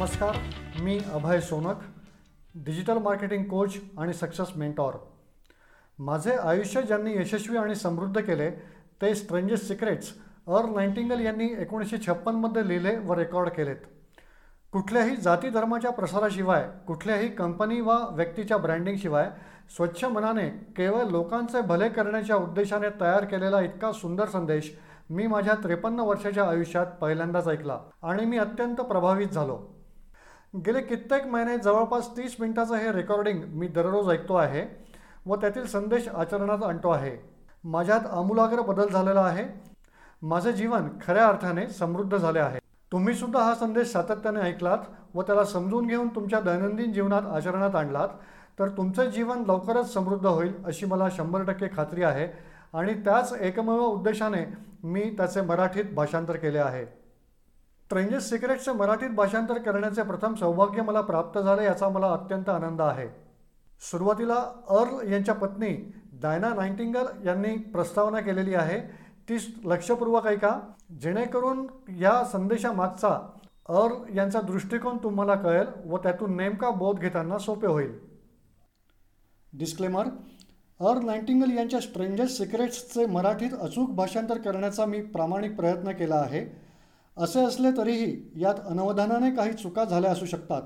नमस्कार मी Abhay Sonak digital marketing coach आणि success mentor माझे आयुष्य ज्यांनी यशस्वी आणि समृद्ध केले ते स्ट्रेंजेस सिक्रेट्स अर नाईन्टिंगल यांनी एकोणीसशे छप्पनमध्ये लिहिले व रेकॉर्ड केलेत. कुठल्याही जाती धर्माच्या प्रसाराशिवाय कुठल्याही कंपनी वा व्यक्तीच्या ब्रँडिंगशिवाय स्वच्छ मनाने केवळ लोकांचे भले करण्याच्या उद्देशाने तयार केलेला इतका सुंदर संदेश मी माझ्या त्रेपन्न वर्षाच्या आयुष्यात पहिल्यांदाच ऐकला आणि मी अत्यंत प्रभावित झालो. गेले कित्येक महिने जवळपास तीस मिनिटाचं हे रेकॉर्डिंग मी दररोज ऐकतो आहे व त्यातील संदेश आचरणात आणतो आहे. माझ्यात आमूलाग्र बदल झालेला आहे. माझे जीवन खऱ्या अर्थाने समृद्ध झाले आहे. तुम्ही सुद्धा हा संदेश सातत्याने ऐकलात व त्याला समजून घेऊन तुमच्या दैनंदिन जीवनात आचरणात आणलात तर तुमचे जीवन लवकरच समृद्ध होईल अशी मला शंभर टक्के खात्री आहे आणि त्याच एकमेव उद्देशाने मी त्याचे मराठीत भाषांतर केले आहे. स्ट्रेंजेस सिक्रेटचे मराठीत भाषांतर करण्याचे प्रथम सौभाग्य मला प्राप्त झाले याचा मला अत्यंत आनंद आहे. सुरुवातीला अर्ल यांच्या पत्नी डायना नाईन्टिंगल यांनी प्रस्तावना केलेली आहे ती लक्षपूर्वक ऐका. जेणेकरून या संदेशामागचा अर्ल यांचा दृष्टिकोन तुम्हाला कळेल व त्यातून नेमका बोध घेताना सोपे होईल. डिस्क्लेमर अर्ल नाईन्टिंगल यांच्या स्ट्रेंजेस सिक्रेट्सचे मराठीत अचूक भाषांतर करण्याचा मी प्रामाणिक प्रयत्न केला आहे. असे असले तरीही यात अनवधानाने काही चुका झाल्या असू शकतात.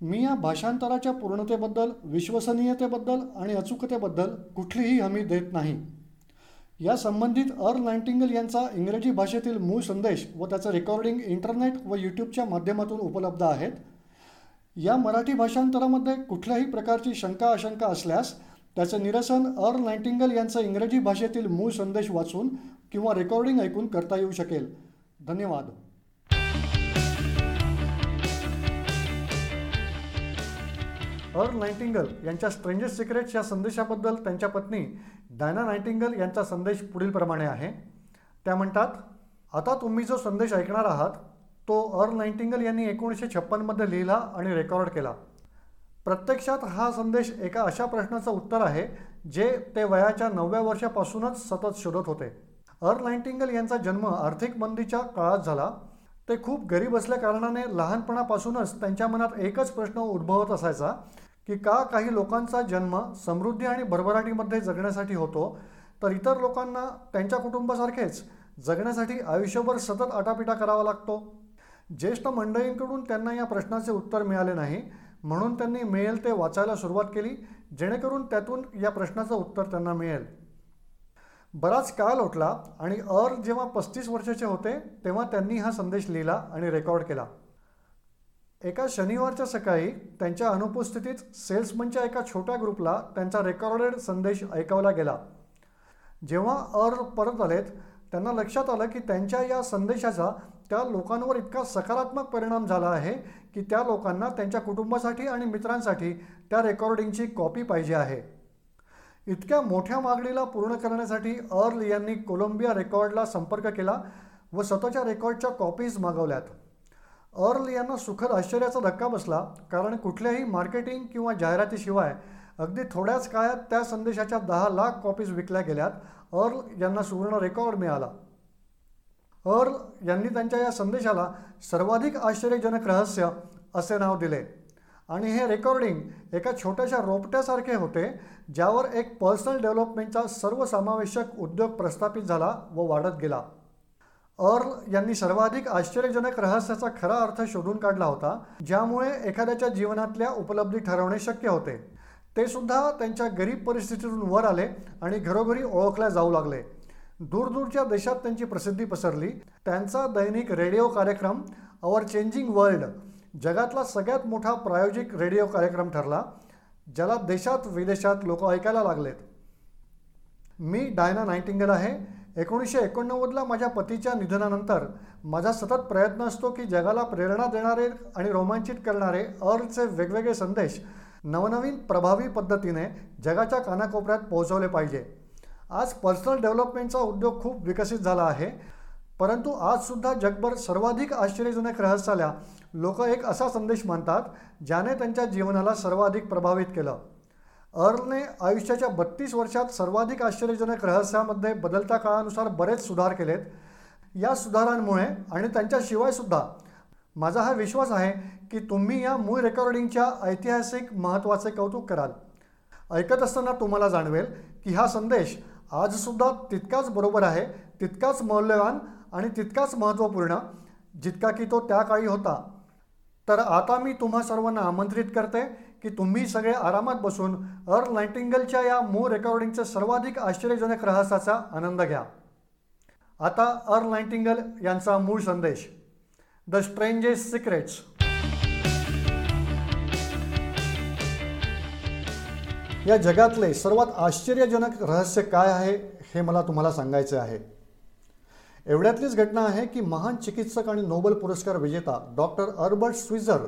मी या भाषांतराच्या पूर्णतेबद्दल विश्वसनीयतेबद्दल आणि अचूकतेबद्दल कुठलीही हमी देत नाही. या संबंधित अर नाईन्टिंगल यांचा इंग्रजी भाषेतील मूळ संदेश व त्याचं रेकॉर्डिंग इंटरनेट व यूट्यूबच्या माध्यमातून उपलब्ध आहेत. या मराठी भाषांतरामध्ये कुठल्याही प्रकारची शंका आशंका असल्यास त्याचे निरसन अर नाईन्टिंगल यांचा इंग्रजी भाषेतील मूळ संदेश वाचून किंवा रेकॉर्डिंग ऐकून करता येऊ शकेल. धन्यवाद. अर्ल नाईन्टिंगल यांच्या स्ट्रेंजेस सिक्रेट्स या संदेशाबद्दल त्यांच्या पत्नी डायना नाईन्टिंगल यांचा संदेश पुढीलप्रमाणे आहे. त्या म्हणतात आता तुम्ही जो संदेश ऐकणार आहात तो अर्ल नाईन्टिंगल यांनी एकोणीसशे छप्पनमध्ये लिहिला आणि रेकॉर्ड केला. प्रत्यक्षात हा संदेश एका अशा प्रश्नाचं उत्तर आहे जे ते वयाच्या नवव्या वर्षापासूनच सतत शोधत होते. अर्ल यांचा जन्म आर्थिक मंदीच्या काळात झाला. ते खूप गरीब असल्या कारणाने लहानपणापासूनच त्यांच्या मनात एकच प्रश्न उद्भवत असायचा की का काही लोकांचा जन्म समृद्धी आणि भरभराटीमध्ये जगण्यासाठी होतो तर इतर लोकांना त्यांच्या कुटुंबासारखेच जगण्यासाठी आयुष्यभर सतत आटापिटा करावा लागतो. ज्येष्ठ मंडळींकडून त्यांना या प्रश्नाचे उत्तर मिळाले नाही म्हणून त्यांनी मिळेल ते वाचायला सुरुवात केली जेणेकरून त्यातून या प्रश्नाचं उत्तर त्यांना मिळेल. बराच काळ लोटला आणि अर जेव्हा पस्तीस वर्षाचे होते तेव्हा त्यांनी हा संदेश लिहिला आणि रेकॉर्ड केला. एका शनिवारच्या सकाळी त्यांच्या अनुपस्थितीत सेल्समनच्या एका छोट्या ग्रुपला त्यांचा रेकॉर्डेड संदेश ऐकवला गेला. जेव्हा अर परत आलेत त्यांना लक्षात आलं की त्यांच्या या संदेशाचा त्या लोकांवर इतका सकारात्मक परिणाम झाला आहे की त्या लोकांना त्यांच्या कुटुंबासाठी आणि मित्रांसाठी त्या रेकॉर्डिंगची कॉपी पाहिजे आहे. इतक्या मोठ्या मागणीला पूर्ण करण्यासाठी अर्ल यांनी कोलंबिया रेकॉर्डला संपर्क केला व स्वतःच्या रेकॉर्डच्या कॉपीज मागवल्यात. अर्ल यांना सुखद आश्चर्याचा धक्का बसला कारण कुठल्याही मार्केटिंग किंवा जाहिरातीशिवाय अगदी थोड्याच काळात त्या संदेशाच्या दहा लाख कॉपीज विकल्या गेल्यात अर्ल यांना सुवर्ण रेकॉर्ड मिळाला. अर्ल यांनी त्यांच्या या संदेशाला सर्वाधिक आश्चर्यजनक रहस्य असे नाव दिले. आणि हे रेकॉर्डिंग एका छोट्याशा रोपट्यासारखे होते ज्यावर एक पर्सनल डेव्हलपमेंटचा सर्वसमावेशक उद्योग प्रस्थापित झाला व वाढत गेला. अर्ल यांनी सर्वाधिक आश्चर्यजनक रहस्याचा खरा अर्थ शोधून काढला होता ज्यामुळे एखाद्याच्या जीवनातल्या उपलब्धी ठरवणे शक्य होते. ते सुद्धा त्यांच्या गरीब परिस्थितीतून वर आले आणि घरोघरी ओळखल्या जाऊ लागले. दूरदूरच्या देशात त्यांची प्रसिद्धी पसरली. त्यांचा दैनिक रेडिओ कार्यक्रम अवर चेंजिंग वर्ल्ड जगातला सगळ्यात मोठा प्रायोजिक रेडिओ कार्यक्रम ठरला ज्याला देशात विदेशात लोक ऐकायला लागलेत. मी डायना नाईटिंगल आहे. एकोणीसशे एकोणनव्वदला माझ्या पतीच्या निधनानंतर माझा सतत प्रयत्न असतो की जगाला प्रेरणा देणारे आणि रोमांचित करणारे अर्थचे वेगवेगळे संदेश नवनवीन प्रभावी पद्धतीने जगाच्या कानाकोपऱ्यात पोहोचवले पाहिजे. आज पर्सनल डेव्हलपमेंटचा उद्योग खूप विकसित झाला आहे परंतु आजसुद्धा जगभर सर्वाधिक आश्चर्यजनक रहस्याला लोक एक असा संदेश मानतात ज्याने त्यांच्या जीवनाला सर्वाधिक प्रभावित केलं. अर्लने आयुष्याच्या बत्तीस वर्षात सर्वाधिक आश्चर्यजनक रहस्यामध्ये बदलत्या काळानुसार बरेच सुधार केलेत. या सुधारांमुळे आणि त्यांच्याशिवायसुद्धा माझा हा विश्वास आहे की तुम्ही या मूळ रेकॉर्डिंगच्या ऐतिहासिक महत्त्वाचे कौतुक कराल. ऐकत असताना तुम्हाला जाणवेल की हा संदेश आजसुद्धा तितकाच बरोबर आहे तितकाच मौल्यवान आणि तितकाच महत्त्वपूर्ण जितका की तो त्या काळी होता. तर आता मी तुम्हा सर्वांना आमंत्रित करते की तुम्ही सगळे आरामात बसून अर लाइटिंगलच्या या मूळ रेकॉर्डिंगच्या सर्वाधिक आश्चर्यजनक रहस्याचा आनंद घ्या. आता अर लाइटिंगल यांचा मूळ संदेश. द स्ट्रेंजेस सिक्रेट्स या जगातले सर्वात आश्चर्यजनक रहस्य काय आहे हे मला तुम्हाला सांगायचे आहे. एवढ्यातलीच घटना आहे की महान चिकित्सक आणि नोबेल पुरस्कार विजेता डॉक्टर अर्बर्ट स्विझर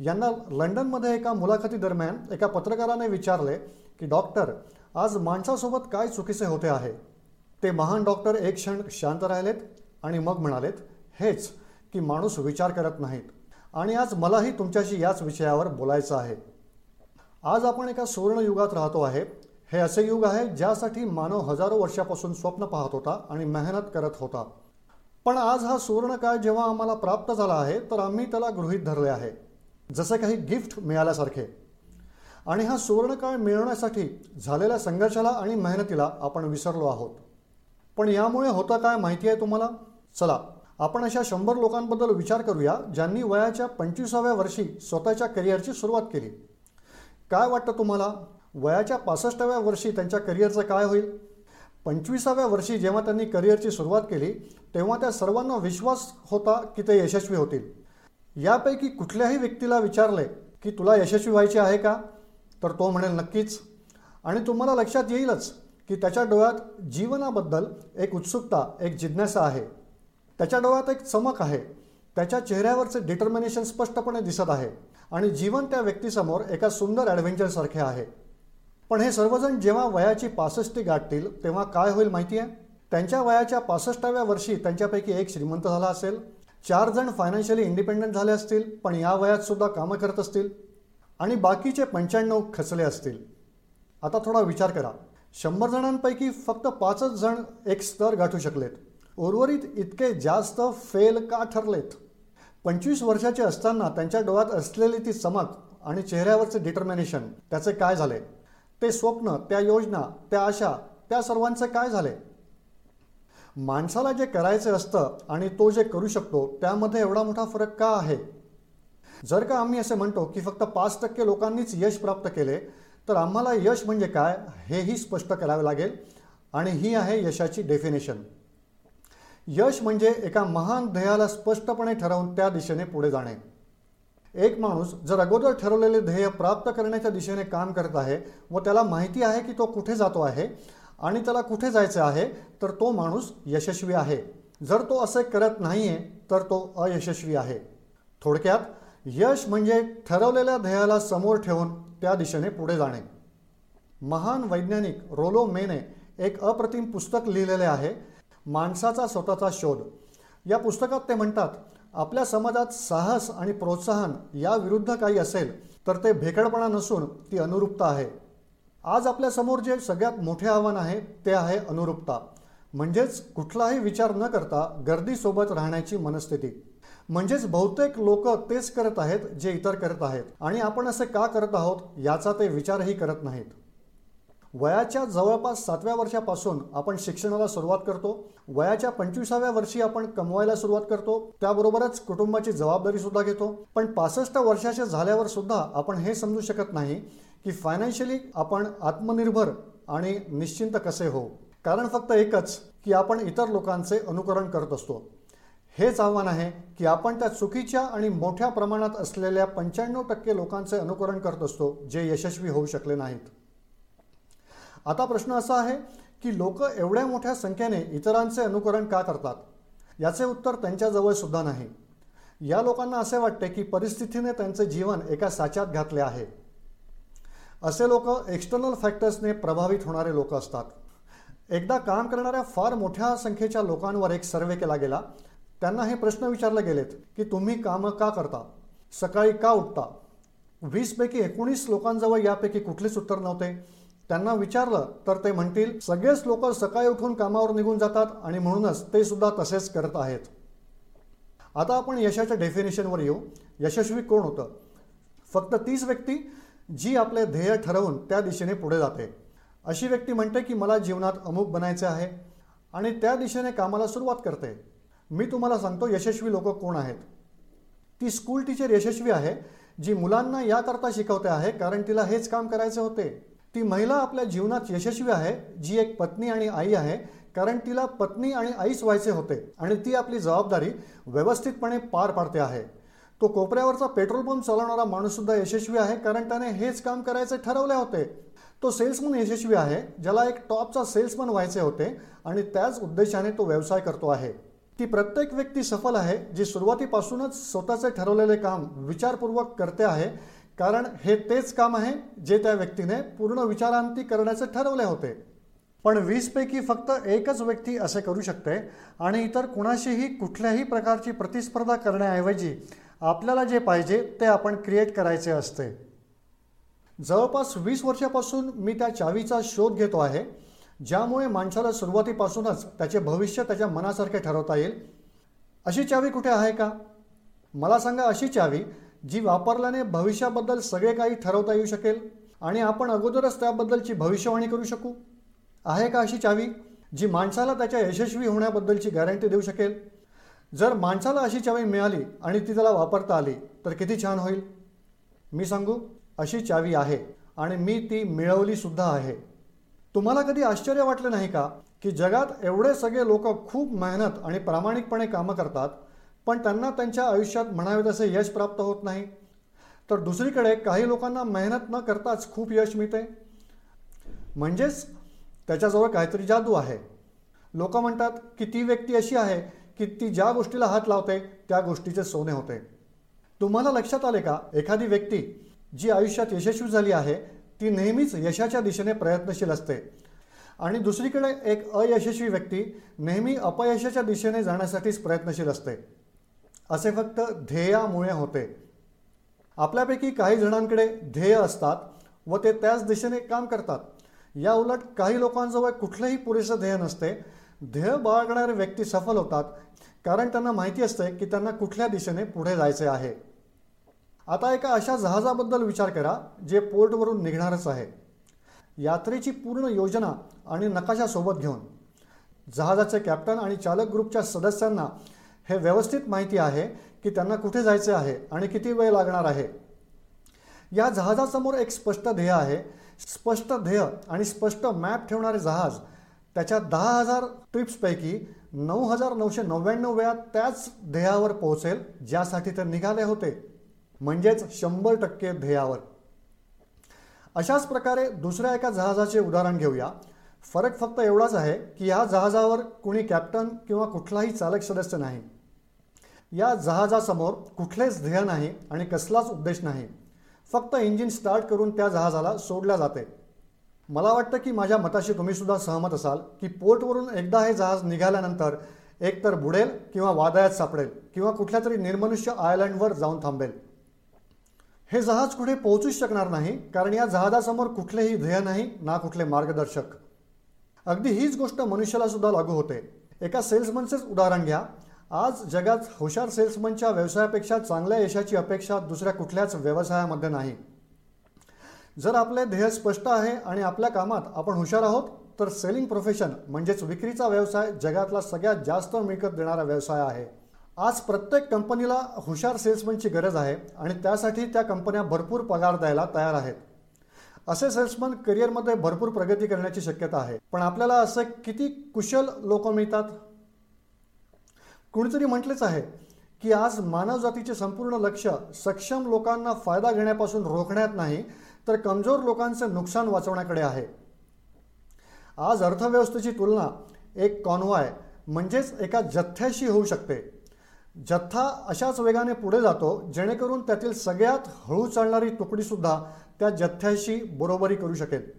यांना लंडनमध्ये एका मुलाखतीदरम्यान एका पत्रकाराने विचारले की डॉक्टर आज माणसासोबत काय चुकीचे होते आहे? ते महान डॉक्टर एक क्षण शांत राहिलेत आणि मग म्हणालेत हेच की माणूस विचार करत नाहीत. आणि आज मलाही तुमच्याशी याच विषयावर बोलायचं आहे. आज आपण एका सुवर्णयुगात राहतो आहे. हे असे युग आहे ज्यासाठी मानव हजारो वर्षापासून स्वप्न पाहत होता आणि मेहनत करत होता. पण आज हा सुवर्णकाळ जेव्हा आम्हाला प्राप्त झाला आहे तर आम्ही त्याला गृहीत धरले आहे. जसे काही गिफ्ट मिळाल्यासारखे. आणि हा सुवर्णकाळ मिळवण्यासाठी झालेल्या संघर्षाला आणि मेहनतीला आपण विसरलो आहोत. पण यामुळे होता काय माहिती आहे तुम्हाला? चला आपण अशा शंभर लोकांबद्दल विचार करूया ज्यांनी वयाच्या पंचवीसाव्या वर्षी स्वतःच्या करिअरची सुरुवात केली. काय वाटतं तुम्हाला? वयाच्या पासष्टाव्या वर्षी त्यांच्या करिअरचं काय होईल? पंचवीसाव्या वर्षी जेव्हा त्यांनी करिअरची सुरुवात केली तेव्हा त्या सर्वांना विश्वास होता की ते यशस्वी होतील. यापैकी कुठल्याही व्यक्तीला विचारले की तुला यशस्वी व्हायचे आहे का? तर तो म्हणेल नक्कीच. आणि तुम्हाला लक्षात येईलच की त्याच्या डोळ्यात जीवनाबद्दल एक उत्सुकता एक जिज्ञासा आहे. त्याच्या डोळ्यात एक चमक आहे. त्याच्या चेहऱ्यावरचे डिटर्मिनेशन स्पष्टपणे दिसत आहे. आणि जीवन त्या व्यक्तीसमोर एका सुंदर ॲडव्हेंचरसारखे आहे. पण हे सर्वजण जेव्हा वयाची पासष्टी गाठतील तेव्हा काय होईल माहिती आहे त्यांच्या वयाच्या पासष्टाव्या वर्षी त्यांच्यापैकी एक श्रीमंत झाला असेल. चार जण फायनान्शियली इंडिपेंडंट झाले असतील पण या वयात सुद्धा कामं करत असतील. आणि बाकीचे पंच्याण्णव खचले असतील. आता थोडा विचार करा. शंभर जणांपैकी फक्त पाचच जण एक स्तर गाठू शकलेत. उर्वरित इतके जास्त फेल का ठरलेत? पंचवीस वर्षाचे असताना त्यांच्या डोळ्यात असलेली ती चमक आणि चेहऱ्यावरचे डिटर्मिनेशन त्याचे काय झाले? ते स्वप्न त्या योजना त्या आशा त्या सर्वांचं काय झाले माणसाला जे करायचे असतं आणि तो जे करू शकतो त्यामध्ये एवढा मोठा फरक का आहे? जर का आम्ही असे म्हणतो की फक्त पाच टक्के लोकांनीच यश प्राप्त केले तर आम्हाला यश म्हणजे काय हेही स्पष्ट करावे लागेल आणि ही आहे यशाची डेफिनेशन यश म्हणजे एका महान ध्येयाला स्पष्टपणे ठरवून त्या दिशेने पुढे जाणे. एक माणूस जर अगोदर ठरवलेले ध्येय प्राप्त करण्याच्या दिशेने काम करत आहे व त्याला माहिती आहे की तो कुठे जातो आहे आणि त्याला कुठे जायचं आहे तर तो माणूस यशस्वी आहे. जर तो असे करत नाही आहे तर तो अयशस्वी आहे. थोडक्यात यश म्हणजे ठरवलेल्या ध्येयाला समोर ठेवून त्या दिशेने पुढे जाणे. महान वैज्ञानिक रोलो मेने एक अप्रतिम पुस्तक लिहिलेले आहे माणसाचा स्वतःचा शोध. या पुस्तकात ते म्हणतात आपल्या समाजात साहस आणि प्रोत्साहन याविरुद्ध काही असेल तर ते भेकडपणा नसून ती अनुरूपता आहे. आज आपल्यासमोर जे सगळ्यात मोठे आव्हान आहे ते आहे अनुरूपता. म्हणजेच कुठलाही विचार न करता गर्दीसोबत राहण्याची मनस्थिती. म्हणजेच बहुतेक लोक तेच करत आहेत जे इतर करत आहेत. आणि आपण असे का करत आहोत याचा ते विचारही करत नाहीत. वयाच्या जवळपास सातव्या वर्षापासून आपण शिक्षणाला सुरुवात करतो. वयाच्या पंचवीसाव्या वर्षी आपण कमवायला सुरुवात करतो. त्याबरोबरच कुटुंबाची जबाबदारी सुद्धा घेतो. पण पासष्ट वर्षाचे झाल्यावर सुद्धा आपण हे समजू शकत नाही की फायनान्शियली आपण आत्मनिर्भर आणि निश्चिंत कसे हो. कारण फक्त एकच की आपण इतर लोकांचे अनुकरण करत असतो. हेच आव्हान आहे की आपण त्या चुकीच्या आणि मोठ्या प्रमाणात असलेल्या पंच्याण्णव टक्के लोकांचे अनुकरण करत असतो जे यशस्वी होऊ शकले नाहीत. आता प्रश्न असा आहे की लोक एवढ्या मोठ्या संख्येने इतरांचे अनुकरण का करतात? याचे उत्तर त्यांच्याजवळ सुद्धा नाही. या लोकांना असे वाटते की परिस्थितीने त्यांचे जीवन एका साच्यात घातले आहे. असे लोक एक्सटर्नल फॅक्टर्सने प्रभावित होणारे लोक असतात. एकदा काम करणाऱ्या फार मोठ्या संख्येच्या लोकांवर एक सर्वे केला गेला. त्यांना हे प्रश्न विचारले गेलेत की तुम्ही कामं का करता? सकाळी का उठता? वीसपैकी एकोणीस लोकांजवळ यापैकी कुठलेच उत्तर नव्हते. त्यांना विचारलं तर ते म्हणतील सगळेच लोक सकाळी उठून कामावर निघून जातात आणि म्हणूनच ते सुद्धा तसेच करत आहेत. आता आपण यशाच्या डेफिनेशनवर येऊ. यशस्वी कोण होतं? फक्त तीच व्यक्ती जी आपले ध्येय ठरवून त्या दिशेने पुढे जाते. अशी व्यक्ती म्हणते की मला जीवनात अमुक बनायचे आहे आणि त्या दिशेने कामाला सुरुवात करते. मी तुम्हाला सांगतो यशस्वी लोक कोण आहेत? ती स्कूल टीचर यशस्वी आहे जी मुलांना याकरता शिकवते आहे कारण तिला हेच काम करायचे होते. ती महिला आपल्या जीवनात यशस्वी आहे जी एक पत्नी आणि आई आहे कारण तिला पत्नी आणि आईच व्हायचे होते आणि ती आपली जबाबदारी व्यवस्थितपणे पार पाडते आहे. तो कोपऱ्यावरचा पेट्रोल पंप चालवणारा माणूससुद्धा यशस्वी आहे कारण त्याने हेच काम करायचे ठरवले होते. तो सेल्समन यशस्वी आहे ज्याला एक टॉपचा सेल्समन व्हायचे होते आणि त्याच उद्देशाने तो व्यवसाय करतो आहे. ती प्रत्येक व्यक्ती सफल आहे जी सुरुवातीपासूनच स्वतःचे ठरवलेले काम विचारपूर्वक करते आहे कारण हे तेच काम आहे जे त्या व्यक्तीने पूर्ण विचारांती करण्याचे ठरवले होते. पण वीसपैकी फक्त एकच व्यक्ती असे करू शकते आणि इतर कुणाशीही कुठल्याही प्रकारची प्रतिस्पर्धा करण्याऐवजी आपल्याला जे पाहिजे ते आपण क्रिएट करायचे असते. जवळपास वीस वर्षापासून मी त्या चावीचा शोध घेतो आहे ज्यामुळे माणसाला सुरुवातीपासूनच त्याचे भविष्य त्याच्या मनासारखे ठरवता येईल. अशी चावी कुठे आहे का? मला सांगा अशी चावी जी वापरल्याने भविष्याबद्दल सगळे काही ठरवता येऊ शकेल आणि आपण अगोदरच त्याबद्दलची भविष्यवाणी करू शकू. आहे का अशी चावी जी माणसाला त्याच्या यशस्वी होण्याबद्दलची गॅरंटी देऊ शकेल? जर माणसाला अशी चावी मिळाली आणि ती त्याला वापरता आली तर किती छान होईल? मी सांगू अशी चावी आहे आणि मी ती मिळवली सुद्धा आहे. तुम्हाला कधी आश्चर्य वाटलं नाही का की जगात एवढे सगळे लोक खूप मेहनत आणि प्रामाणिकपणे कामं करतात पण त्यांना त्यांच्या आयुष्यात म्हणावे तसे यश प्राप्त होत नाही. तर दुसरीकडे काही लोकांना मेहनत न करताच खूप यश मिळते. म्हणजेच त्याच्याजवळ काहीतरी जादू आहे. लोक म्हणतात की ती व्यक्ती अशी आहे की ती ज्या गोष्टीला हात लावते त्या गोष्टीचे सोने होते. तुम्हाला लक्षात आले का? एखादी व्यक्ती जी आयुष्यात यशस्वी झाली आहे ती नेहमीच यशाच्या दिशेने प्रयत्नशील असते. आणि दुसरीकडे एक अयशस्वी व्यक्ती नेहमी अपयशाच्या दिशेने जाण्यासाठीच प्रयत्नशील असते. असे फक्त ध्येयामुळे होते. आपल्यापैकी काही जणांकडे ध्येय असतात व ते त्याच दिशेने काम करतात. या उलट काही लोकांजवळ कुठलंही पुरेसं ध्येय नसते. ध्येय बाळगणारे व्यक्ती सफल होतात कारण त्यांना माहिती असते की त्यांना कुठल्या दिशेने पुढे जायचे आहे. आता एका अशा जहाजाबद्दल विचार करा जे पोर्टवरून निघणारच आहे. यात्रेची पूर्ण योजना आणि नकाशासोबत घेऊन. जहाजाचे कॅप्टन आणि चालक ग्रुपच्या सदस्यांना हे व्यवस्थित माहिती आहे की त्यांना कुठे जायचे आहे आणि किती वेळ लागणार आहे. या जहाजासमोर एक स्पष्ट ध्येय आहे. स्पष्ट ध्येय आणि स्पष्ट मॅप ठेवणारे जहाज त्याच्या दहा हजार ट्रिप्सपैकी नऊ हजार नऊशे नव्याण्णव वेळा त्याच ध्येयावर पोहोचेल ज्यासाठी ते निघाले होते. म्हणजेच शंभर टक्के ध्येयावर. अशाच प्रकारे दुसऱ्या एका जहाजाचे उदाहरण घेऊया. फरक फक्त एवढाच आहे की या जहाजावर कुणी कॅप्टन किंवा कुठलाही चालक सदस्य नाही. या जहाजासमोर कुठलेच ध्येय नाही आणि कसलाच उद्देश नाही. फक्त इंजिन स्टार्ट करून त्या जहाजाला सोडल्या जाते. मला वाटतं की माझ्या मताशी तुम्हीसुद्धा सहमत असाल की पोर्टवरून एकदा हे जहाज निघाल्यानंतर एकतर बुडेल किंवा वादळात सापडेल किंवा कुठल्या तरी निर्मनुष्य आयलंडवर जाऊन थांबेल. हे जहाज कुठे पोहोचूच शकणार नाही कारण या जहाजासमोर कुठलेही ध्येय नाही ना कुठले मार्गदर्शक. अगदी हीच गोष्ट मनुष्याला सुद्धा लागू होते. एका सेल्समनचेच उदाहरण घ्या. आज जगात हुशार सेल्समनच्या व्यवसायापेक्षा चांगल्या यशाची अपेक्षा दुसऱ्या कुठल्याच व्यवसायामध्ये नाही. जर आपले ध्येय स्पष्ट आहे आणि आपल्या कामात आपण हुशार आहोत तर सेलिंग प्रोफेशन म्हणजेच विक्रीचा व्यवसाय जगातला सगळ्यात जास्त मिळकत देणारा व्यवसाय आहे. आज प्रत्येक कंपनीला हुशार सेल्समनची गरज आहे आणि त्यासाठी त्या कंपन्या भरपूर पगार द्यायला तयार आहेत. असे सेल्समन करिअरमध्ये भरपूर प्रगती करण्याची शक्यता आहे. पण आपल्याला असे किती कुशल लोक मिळतात? कुणीतरी म्हटलेच आहे की आज मानवजातीचे संपूर्ण लक्ष सक्षम लोकांना फायदा घेण्यापासून रोखण्यात नाही तर कमजोर लोकांचे नुकसान वाचवण्याकडे आहे. आज अर्थव्यवस्थेची तुलना एक कॉन्वॉय म्हणजेच एका जथ्याशी होऊ शकते. जथ्था अशाच वेगाने पुढे जातो जेणेकरून त्यातील सगळ्यात हळू चालणारी तुकडीसुद्धा त्या जथ्याशी बरोबरी करू शकेल.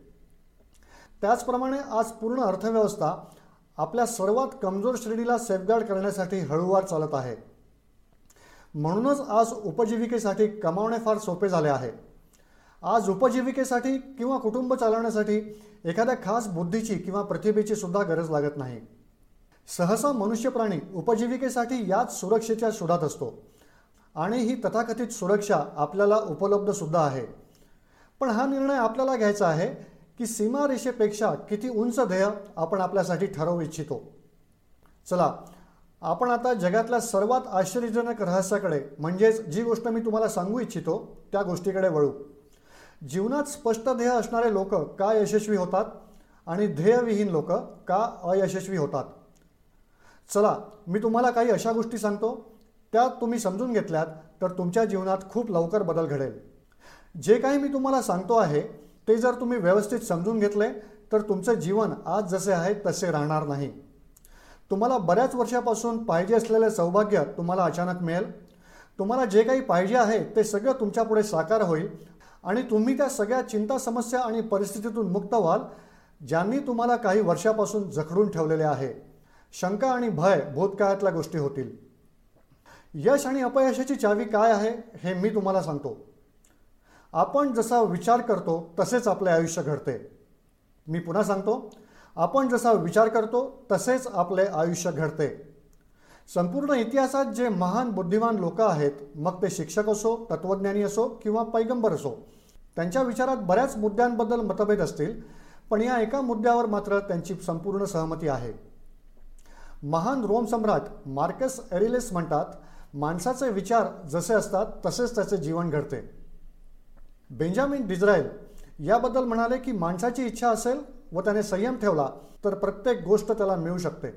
त्याचप्रमाणे आज पूर्ण अर्थव्यवस्था आपल्या सर्वात कमजोर श्रेणीला सेफगार्ड करण्यासाठी हळूवार चालत आहे. म्हणूनच आज उपजीविकेसाठी कमावणे फार सोपे झाले आहे. आज उपजीविकेसाठी किंवा कुटुंब चालवण्यासाठी एखाद्या खास बुद्धीची किंवा प्रतिभेची सुद्धा गरज लागत नाही. सहसा मनुष्य प्राणी उपजीविकेसाठी याच सुरक्षेच्या शोधात असतो. आणि ही तथाकथित सुरक्षा आपल्याला उपलब्धसुद्धा आहे. पण हा निर्णय आपल्याला घ्यायचा आहे की सीमारेषेपेक्षा किती उंच ध्येय आपण आपल्यासाठी ठरवू इच्छितो? चला आपण आता जगातल्या सर्वात आश्चर्यजनक रहस्याकडे म्हणजेच जी गोष्ट मी तुम्हाला सांगू इच्छितो त्या गोष्टीकडे वळू. जीवनात स्पष्ट ध्येय असणारे लोक का यशस्वी होतात आणि ध्येयविहीन लोक का अयशस्वी होतात? चला मी तुम्हाला काही अशा गोष्टी सांगतो. त्या तुम्ही समजून घेतल्यात तर तुमच्या जीवनात खूप लवकर बदल घडेल. जे काही मी तुम्हाला सांगतो आहे ते जर तुम्ही व्यवस्थित समजून घेतले तर तुमचं जीवन आज जसे आहे तसे राहणार नाही. तुम्हाला बऱ्याच वर्षापासून पाहिजे असलेले सौभाग्य तुम्हाला अचानक मिळेल. तुम्हाला जे काही पाहिजे आहे ते सगळं तुमच्यापुढे साकार होईल. आणि तुम्ही त्या सगळ्या चिंता समस्या आणि परिस्थितीतून मुक्त व्हाल ज्यांनी तुम्हाला काही वर्षापासून जखडून ठेवलेले आहे. शंका आणि भय भूतकाळातल्या गोष्टी होतील. यश आणि अपयशाची चावी काय आहे हे मी तुम्हाला सांगतो. आपण जसा विचार करतो तसेच आपले आयुष्य घडते. मी पुन्हा सांगतो आपण जसा विचार करतो तसेच आपले आयुष्य घडते. संपूर्ण इतिहासात जे महान बुद्धिमान लोक आहेत मग ते शिक्षक असो तत्त्वज्ञानी असो किंवा पैगंबर असो त्यांच्या विचारात बऱ्याच मुद्द्यांबद्दल मतभेद असतील पण या एका मुद्द्यावर मात्र त्यांची संपूर्ण सहमती आहे. महान रोम सम्राट मार्कस एरिलेस म्हणतात माणसाचे विचार जसे असतात तसेच त्याचे जीवन घडते. बेंजामिन डिझरायल याबद्दल म्हणाले की माणसाची इच्छा असेल व त्याने संयम ठेवला तर प्रत्येक गोष्ट त्याला मिळू शकते.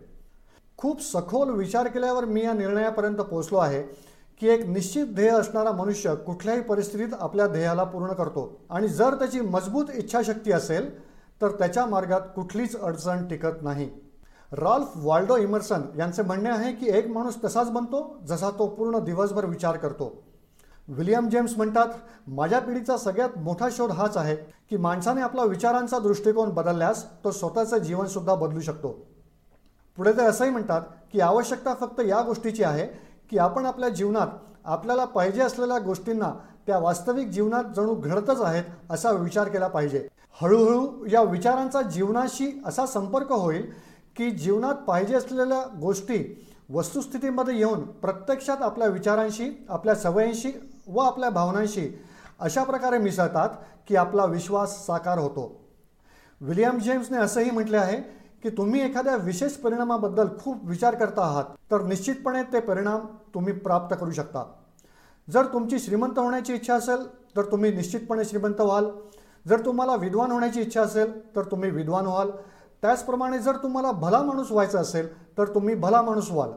खूप सखोल विचार केल्यावर मी या निर्णयापर्यंत पोहोचलो आहे की एक निश्चित ध्येय असणारा मनुष्य कुठल्याही परिस्थितीत आपल्या ध्येयाला पूर्ण करतो आणि जर त्याची मजबूत इच्छाशक्ती असेल तर त्याच्या मार्गात कुठलीच अडचण टिकत नाही. रॉल्फ वाल्डो इमर्सन यांचे म्हणणे आहे की एक माणूस तसाच बनतो जसा तो पूर्ण दिवसभर विचार करतो. विलियम जेम्स म्हणतात माझ्या पिढीचा सगळ्यात मोठा शोध हाच आहे की माणसाने आपला विचारांचा दृष्टिकोन बदलल्यास तो स्वतःचं जीवनसुद्धा बदलू शकतो. पुढे ते असंही म्हणतात की आवश्यकता फक्त या गोष्टीची आहे की आपण आपल्या जीवनात आपल्याला पाहिजे असलेल्या गोष्टींना त्या वास्तविक जीवनात जणू घडतच आहेत असा विचार केला पाहिजे. हळूहळू या विचारांचा जीवनाशी असा संपर्क होईल की जीवनात पाहिजे असलेल्या गोष्टी वस्तुस्थितीमध्ये येऊन प्रत्यक्षात आपल्या विचारांशी आपल्या सवयींशी व आपल्या भावनांशी अशा प्रकारे मिसळतात की आपला विश्वास साकार होतो. विलियम जेम्सने असंही म्हटले आहे की तुम्ही एखाद्या विशेष परिणामाबद्दल खूप विचार करता आहात तर निश्चितपणे ते परिणाम तुम्ही प्राप्त करू शकता. जर तुमची श्रीमंत होण्याची इच्छा असेल तर तुम्ही निश्चितपणे श्रीमंत व्हाल. जर तुम्हाला विद्वान होण्याची इच्छा असेल तर तुम्ही विद्वान व्हाल. त्याचप्रमाणे जर तुम्हाला भला माणूस व्हायचा असेल तर तुम्ही भला माणूस व्हाल.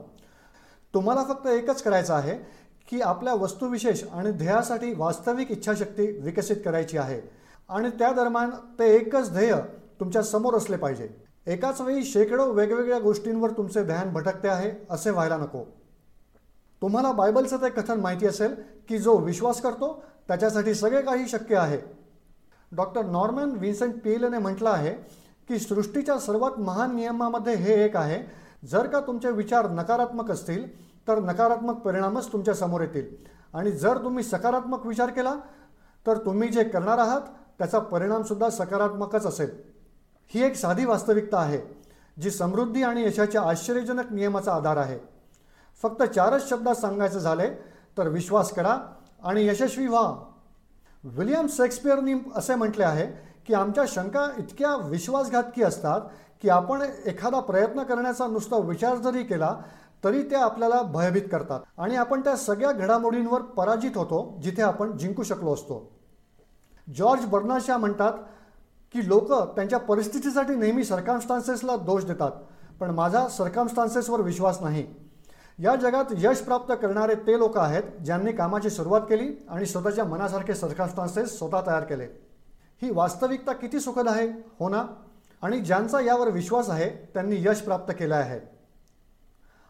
तुम्हाला फक्त एकच करायचं आहे की आपल्या वस्तुविशेष आणि ध्येयासाठी वास्तविक इच्छाशक्ती विकसित करायची आहे. आणि त्या दरम्यान ते एकच ध्येय तुमच्यासमोर असले पाहिजे. एकाच वेळी शेकडो वेगवेगळ्या गोष्टींवर तुमचे ध्यान भटकते आहे असे व्हायला नको. तुम्हाला बायबलचं ते कथन माहिती असेल की जो विश्वास करतो त्याच्यासाठी सगळे काही शक्य आहे. डॉक्टर नॉर्मन विन्सेंट पीलने म्हटलं आहे की सृष्टीच्या सर्वात महान नियमामध्ये हे एक आहे जर का तुमचे विचार नकारात्मक असतील तर नकारात्मक परिणामच तुमच्यासमोर येतील. आणि जर तुम्ही सकारात्मक विचार केला तर तुम्ही जे करणार आहात त्याचा परिणामसुद्धा सकारात्मकच असेल. ही एक साधी वास्तविकता आहे जी समृद्धी आणि यशाच्या आश्चर्यजनक नियमाचा आधार आहे. फक्त चारच शब्दात सांगायचं झाले तर विश्वास करा आणि यशस्वी व्हा. विलियम शेक्सपियरनी असे म्हटले आहे की आमच्या शंका इतक्या विश्वासघातकी असतात की आपण एखादा प्रयत्न करण्याचा नुसता विचार जरी केला तरी त्या आपल्याला भयभीत करतात. आणि आपण त्या सगळ्या घडामोडींवर पराजित होतो जिथे आपण जिंकू शकलो असतो. जॉर्ज बर्नाशा म्हणतात की लोक त्यांच्या परिस्थितीसाठी नेहमी सरकामस्टान्सेसला दोष देतात पण माझा सरकामस्टान्सेसवर विश्वास नाही. या जगात यश प्राप्त करणारे ते लोक आहेत ज्यांनी कामाची सुरुवात केली आणि स्वतःच्या मनासारखे सरकामस्टान्सेस स्वतः तयार केले. ही वास्तविकता किती सुखद आहे? हो ना? आणि ज्यांचा यावर विश्वास आहे त्यांनी यश प्राप्त केलं आहे.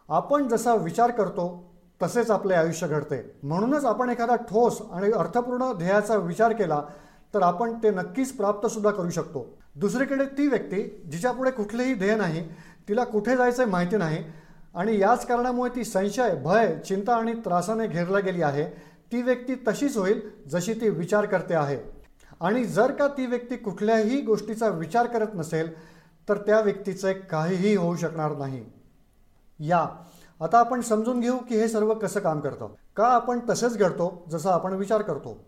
आपण जसा विचार करतो तसेच आपले आयुष्य घडते. म्हणूनच आपण एखादा ठोस आणि अर्थपूर्ण ध्येयाचा विचार केला तर आपण ते नक्कीच प्राप्तसुद्धा करू शकतो. दुसरीकडे ती व्यक्ती जिच्यापुढे कुठलेही ध्येय नाही तिला कुठे जायचं माहिती नाही आणि याच कारणामुळे ती संशय भय चिंता आणि त्रासाने घेरला गेली आहे ती व्यक्ती तशीच होईल जशी ती विचार करते आहे. आणि जर का ती व्यक्ती कुठल्याही गोष्टीचा विचार करत नसेल तर त्या व्यक्तीचे काहीही होऊ शकणार नाही. या. आता आपण समजून घेऊ की हे सर्व कसं काम करतं. का आपण तसेच घडतो जसं आपण विचार करतो?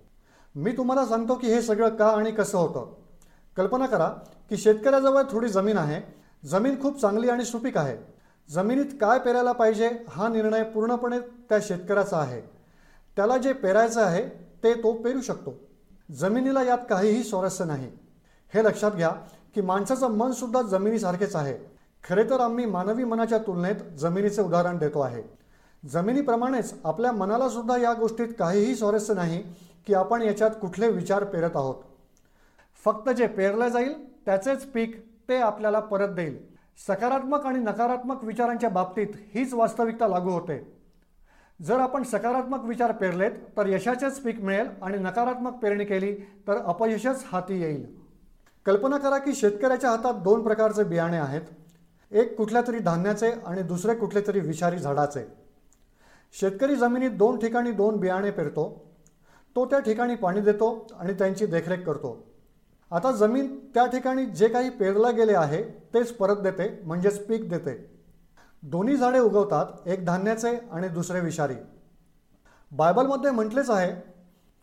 मी तुम्हाला सांगतो की हे सगळं का आणि कसं होतं. कल्पना करा की शेतकऱ्याजवळ थोडी जमीन आहे. जमीन खूप चांगली आणि सुपीक आहे. जमिनीत काय पेरायला पाहिजे हा निर्णय पूर्णपणे त्या शेतकऱ्याचा आहे. त्याला जे पेरायचं आहे ते तो पेरू शकतो. जमिनीला यात काहीही स्वारस्य नाही. हे लक्षात घ्या की माणसाचं मनसुद्धा जमिनीसारखेच आहे. खरे तर आम्ही मानवी मनाच्या तुलनेत जमिनीचे उदाहरण देतो आहे. जमिनीप्रमाणेच आपल्या मनाला सुद्धा या गोष्टीत काहीही स्वारस्य नाही की आपण याच्यात कुठले विचार पेरत आहोत. फक्त जे पेरलं जाईल त्याचेच पीक ते आपल्याला परत देईल. सकारात्मक आणि नकारात्मक विचारांच्या बाबतीत हीच वास्तविकता लागू होते. जर आपण सकारात्मक विचार पेरलेत तर यशाचेच पीक मिळेल आणि नकारात्मक पेरणी केली तर अपयशच हाती येईल. कल्पना करा की शेतकऱ्याच्या हातात दोन प्रकारचे बियाणे आहेत. एक कुठल्या तरी धान्याचे आणि दुसरे कुठले तरी विषारी झाडाचे. शेतकरी जमिनीत दोन ठिकाणी दोन बियाणे पेरतो तो त्या ठिकाणी पाणी देतो आणि त्यांची देखरेख करतो. आता जमीन त्या ठिकाणी जे काही पेरलं गेले आहे तेच परत देते म्हणजेच पीक देते. दोन्ही झाडे उगवतात एक धान्याचे आणि दुसरे विषारी. बायबलमध्ये म्हटलेच आहे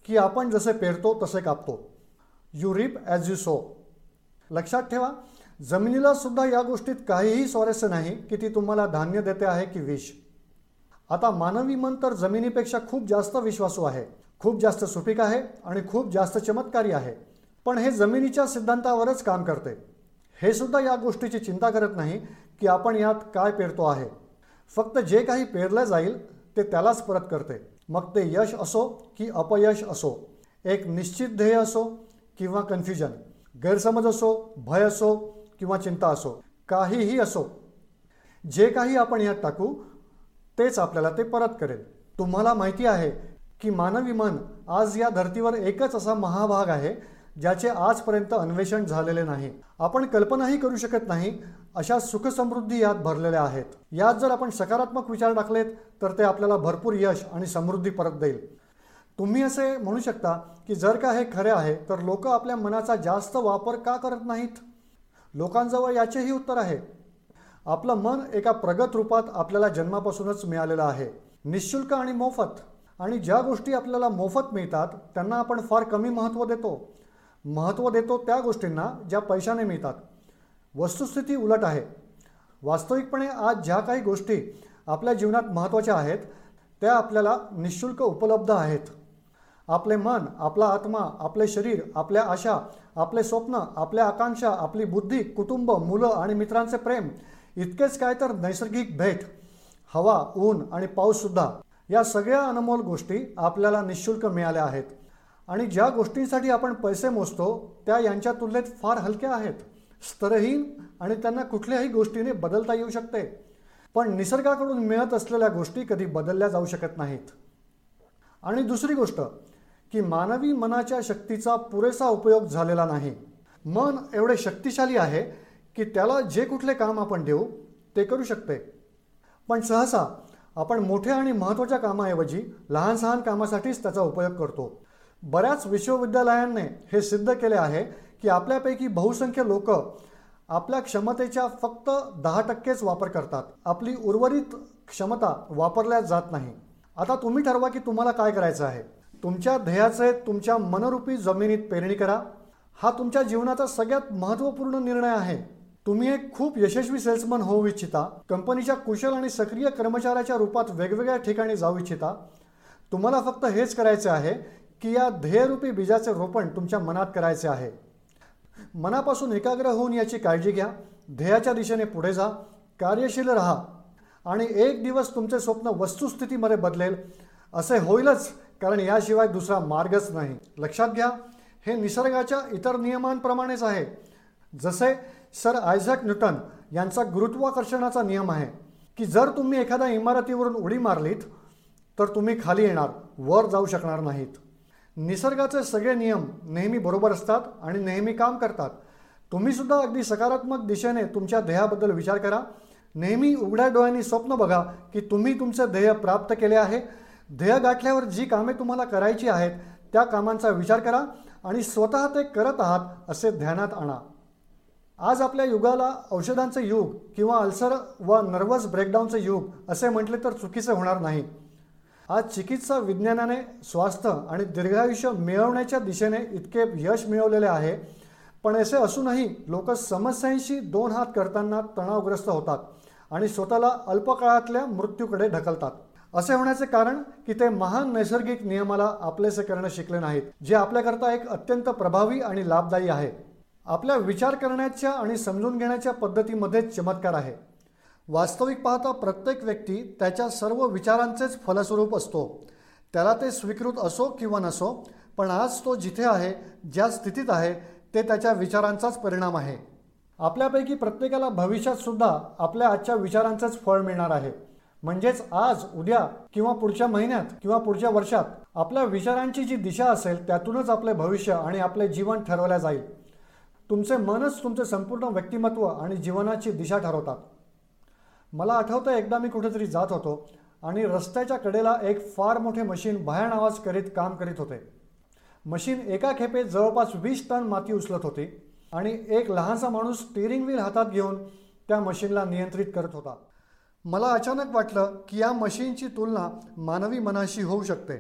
की आपण जसे पेरतो तसे कापतो. You reap as you sow लक्षात ठेवा जमिनीला सुद्धा या गोष्टीत काहीही स्वारस्य नाही की ती तुम्हाला धान्य देते आहे की विष. आता मानवी मन तर जमिनीपेक्षा खूप जास्त विश्वासू आहे खूप जास्त सुपीक आहे आणि खूप जास्त चमत्कारी आहे. पण हे जमिनीच्या सिद्धांतावरच काम करते. हे सुद्धा या गोष्टीची चिंता करत नाही की आपण यात काय पेरतो आहे. फक्त जे काही पेरलं जाईल ते त्यालाच परत करते. मग ते यश असो की अपयश असो एक निश्चित ध्येय असो किंवा कन्फ्युजन गैरसमज असो भय असो किंवा चिंता असो काहीही असो जे काही आपण यात टाकू तेच आपल्याला ते परत करेल. तुम्हाला माहिती आहे की मानवी मन आज या धर्तीवर एकच असा महाभाग आहे ज्याचे आजपर्यंत अन्वेषण झालेले नाही. आपण कल्पनाही करू शकत नाही अशा सुखसमृद्धी यात भरलेल्या आहेत. यात जर आपण सकारात्मक विचार टाकलेत तर ते आपल्याला भरपूर यश आणि समृद्धी परत देईल. तुम्ही असे म्हणू शकता की जर का हे खरे आहे तर लोक आपल्या मनाचा जास्त वापर का करत नाहीत? लोकांजवळ याचेही उत्तर आहे. आपलं मन एका प्रगत रूपात आपल्याला जन्मापासूनच मिळालेलं आहे. निशुल्क आणि मोफत. आणि ज्या गोष्टी आपल्याला मोफत मिळतात त्यांना आपण फार कमी महत्त्व देतो. महत्त्व देतो त्या गोष्टींना ज्या पैशाने मिळतात. वस्तुस्थिती उलट आहे. वास्तविकपणे आज ज्या काही गोष्टी आपल्या जीवनात महत्त्वाच्या आहेत त्या आपल्याला निशुल्क उपलब्ध आहेत. आपले मन आपला आत्मा आपले शरीर आपल्या आशा आपले स्वप्न आपल्या आकांक्षा आपली बुद्धी कुटुंब मुलं आणि मित्रांचे प्रेम इतकेच काय तर नैसर्गिक भेट हवा ऊन आणि पाऊससुद्धा या सगळ्या अनमोल गोष्टी आपल्याला निशुल्क मिळाल्या आहेत. आणि ज्या गोष्टींसाठी आपण पैसे मोजतो त्या यांच्या तुलनेत फार हलक्या आहेत. स्तरहीन आणि त्यांना कुठल्याही गोष्टीने बदलता येऊ शकते. पण निसर्गाकडून मिळत असलेल्या गोष्टी कधी बदलल्या जाऊ शकत नाहीत. आणि दुसरी गोष्ट की मानवी मनाच्या शक्तीचा पुरेसा उपयोग झालेला नाही. मन एवढे शक्तिशाली आहे की त्याला जे कुठले काम आपण देऊ ते करू शकते. पण सहसा आपण मोठ्या आणि महत्त्वाच्या कामाऐवजी लहान सहान कामासाठीच त्याचा उपयोग करतो. बऱ्याच विश्वविद्यालयांनी हे सिद्ध केले आहे की आपल्यापैकी बहुसंख्य लोक आपल्या क्षमतेच्या फक्त दहा टक्केच वापर करतात. आपली उर्वरित क्षमता वापरल्या जात नाही. आता तुम्ही ठरवा की तुम्हाला काय करायचं आहे. तुमच्या ध्येयाचे तुमच्या मनरूपी जमिनीत पेरणी करा. हा तुमच्या जीवनाचा सगळ्यात महत्त्वपूर्ण निर्णय आहे. तुम्ही एक खूप यशस्वी सेल्समन होऊ इच्छिता. कंपनीच्या कुशल आणि सक्रिय कर्मचाऱ्याच्या रूपात वेगवेगळ्या ठिकाणी जाऊ इच्छिता. तुम्हाला फक्त हेच करायचे आहे की या ध्येयरूपी बीजाचे रोपण तुमच्या मनात करायचे आहे. मनापासून एकाग्र होऊन याची काळजी घ्या. ध्येयाच्या दिशेने पुढे जा. कार्यशील राहा. आणि एक दिवस तुमचे स्वप्न वस्तुस्थितीमध्ये बदलेल. असे होईलच. कारण याशिवाय दुसरा मार्गच नाही. लक्षात घ्या हे निसर्गाच्या इतर नियमांप्रमाणेच आहे. जसे सर आयझॅक न्यूटन यांचा गुरुत्वाकर्षणाचा नियम आहे की जर तुम्ही एखाद्या इमारतीवरून उडी मारलीत तर तुम्ही खाली येणार वर जाऊ शकणार नाहीत. निसर्गाचे सगळे नियम नेहमी बरोबर असतात आणि नेहमी काम करतात. तुम्हीसुद्धा अगदी सकारात्मक दिशेने तुमच्या ध्येयाबद्दल विचार करा. नेहमी उघड्या डोळ्यांनी स्वप्न बघा की तुम्ही तुमचे ध्येय प्राप्त केले आहे ध्येय गाठल्यावर जी कामे तुम्हाला करायची आहेत त्या कामांचा विचार करा आणि स्वतः ते करत आहात असे ध्यानात आणा. आज आपल्या युगाला औषधांचं युग किंवा अल्सर व नर्वस ब्रेकडाऊनचं युग असे म्हटले तर चुकीचे होणार नाही. आज चिकित्सा विज्ञानाने स्वास्थ्य आणि दीर्घायुष्य मिळवण्याच्या दिशेने इतके यश मिळवलेले आहे पण असे असूनही लोक समस्यांशी दोन हात करताना तणावग्रस्त होतात आणि स्वतःला अल्पकाळातल्या मृत्यूकडे ढकलतात. असे होण्याचे कारण की ते महान नैसर्गिक नियमाला आपलेसे करणं शिकले नाहीत जे आपल्याकरता एक अत्यंत प्रभावी आणि लाभदायी आहे. आपल्या विचार करण्याच्या आणि समजून घेण्याच्या पद्धतीमध्ये चमत्कार आहे. वास्तविक पाहता प्रत्येक व्यक्ती त्याच्या सर्व विचारांचेच फलस्वरूप असतो. त्याला ते स्वीकृत असो किंवा नसो पण आज तो जिथे आहे ज्या स्थितीत आहे ते त्याच्या विचारांचाच परिणाम आहे. आपल्यापैकी प्रत्येकाला भविष्यात सुद्धा आपल्या आजच्या विचारांचंच फळ मिळणार आहे. म्हणजेच आज उद्या किंवा पुढच्या महिन्यात किंवा पुढच्या वर्षात आपल्या विचारांची जी दिशा असेल त्यातूनच आपले भविष्य आणि आपले जीवन ठरवल्या जाईल. तुमचे मनच तुमचे संपूर्ण व्यक्तिमत्व आणि जीवनाची दिशा ठरवतात. मला आठवतं एकदा मी कुठेतरी जात होतो आणि रस्त्याच्या कडेला एक फार मोठे मशीन भयान आवाज करीत काम करीत होते. मशीन एका खेपेत जवळपास वीस टन माती उचलत होती आणि एक लहानसा माणूस स्टिअरिंग व्हील हातात घेऊन त्या मशीनला नियंत्रित करत होता. मला अचानक वाटलं की या मशीनची तुलना मानवी मनाशी होऊ शकते.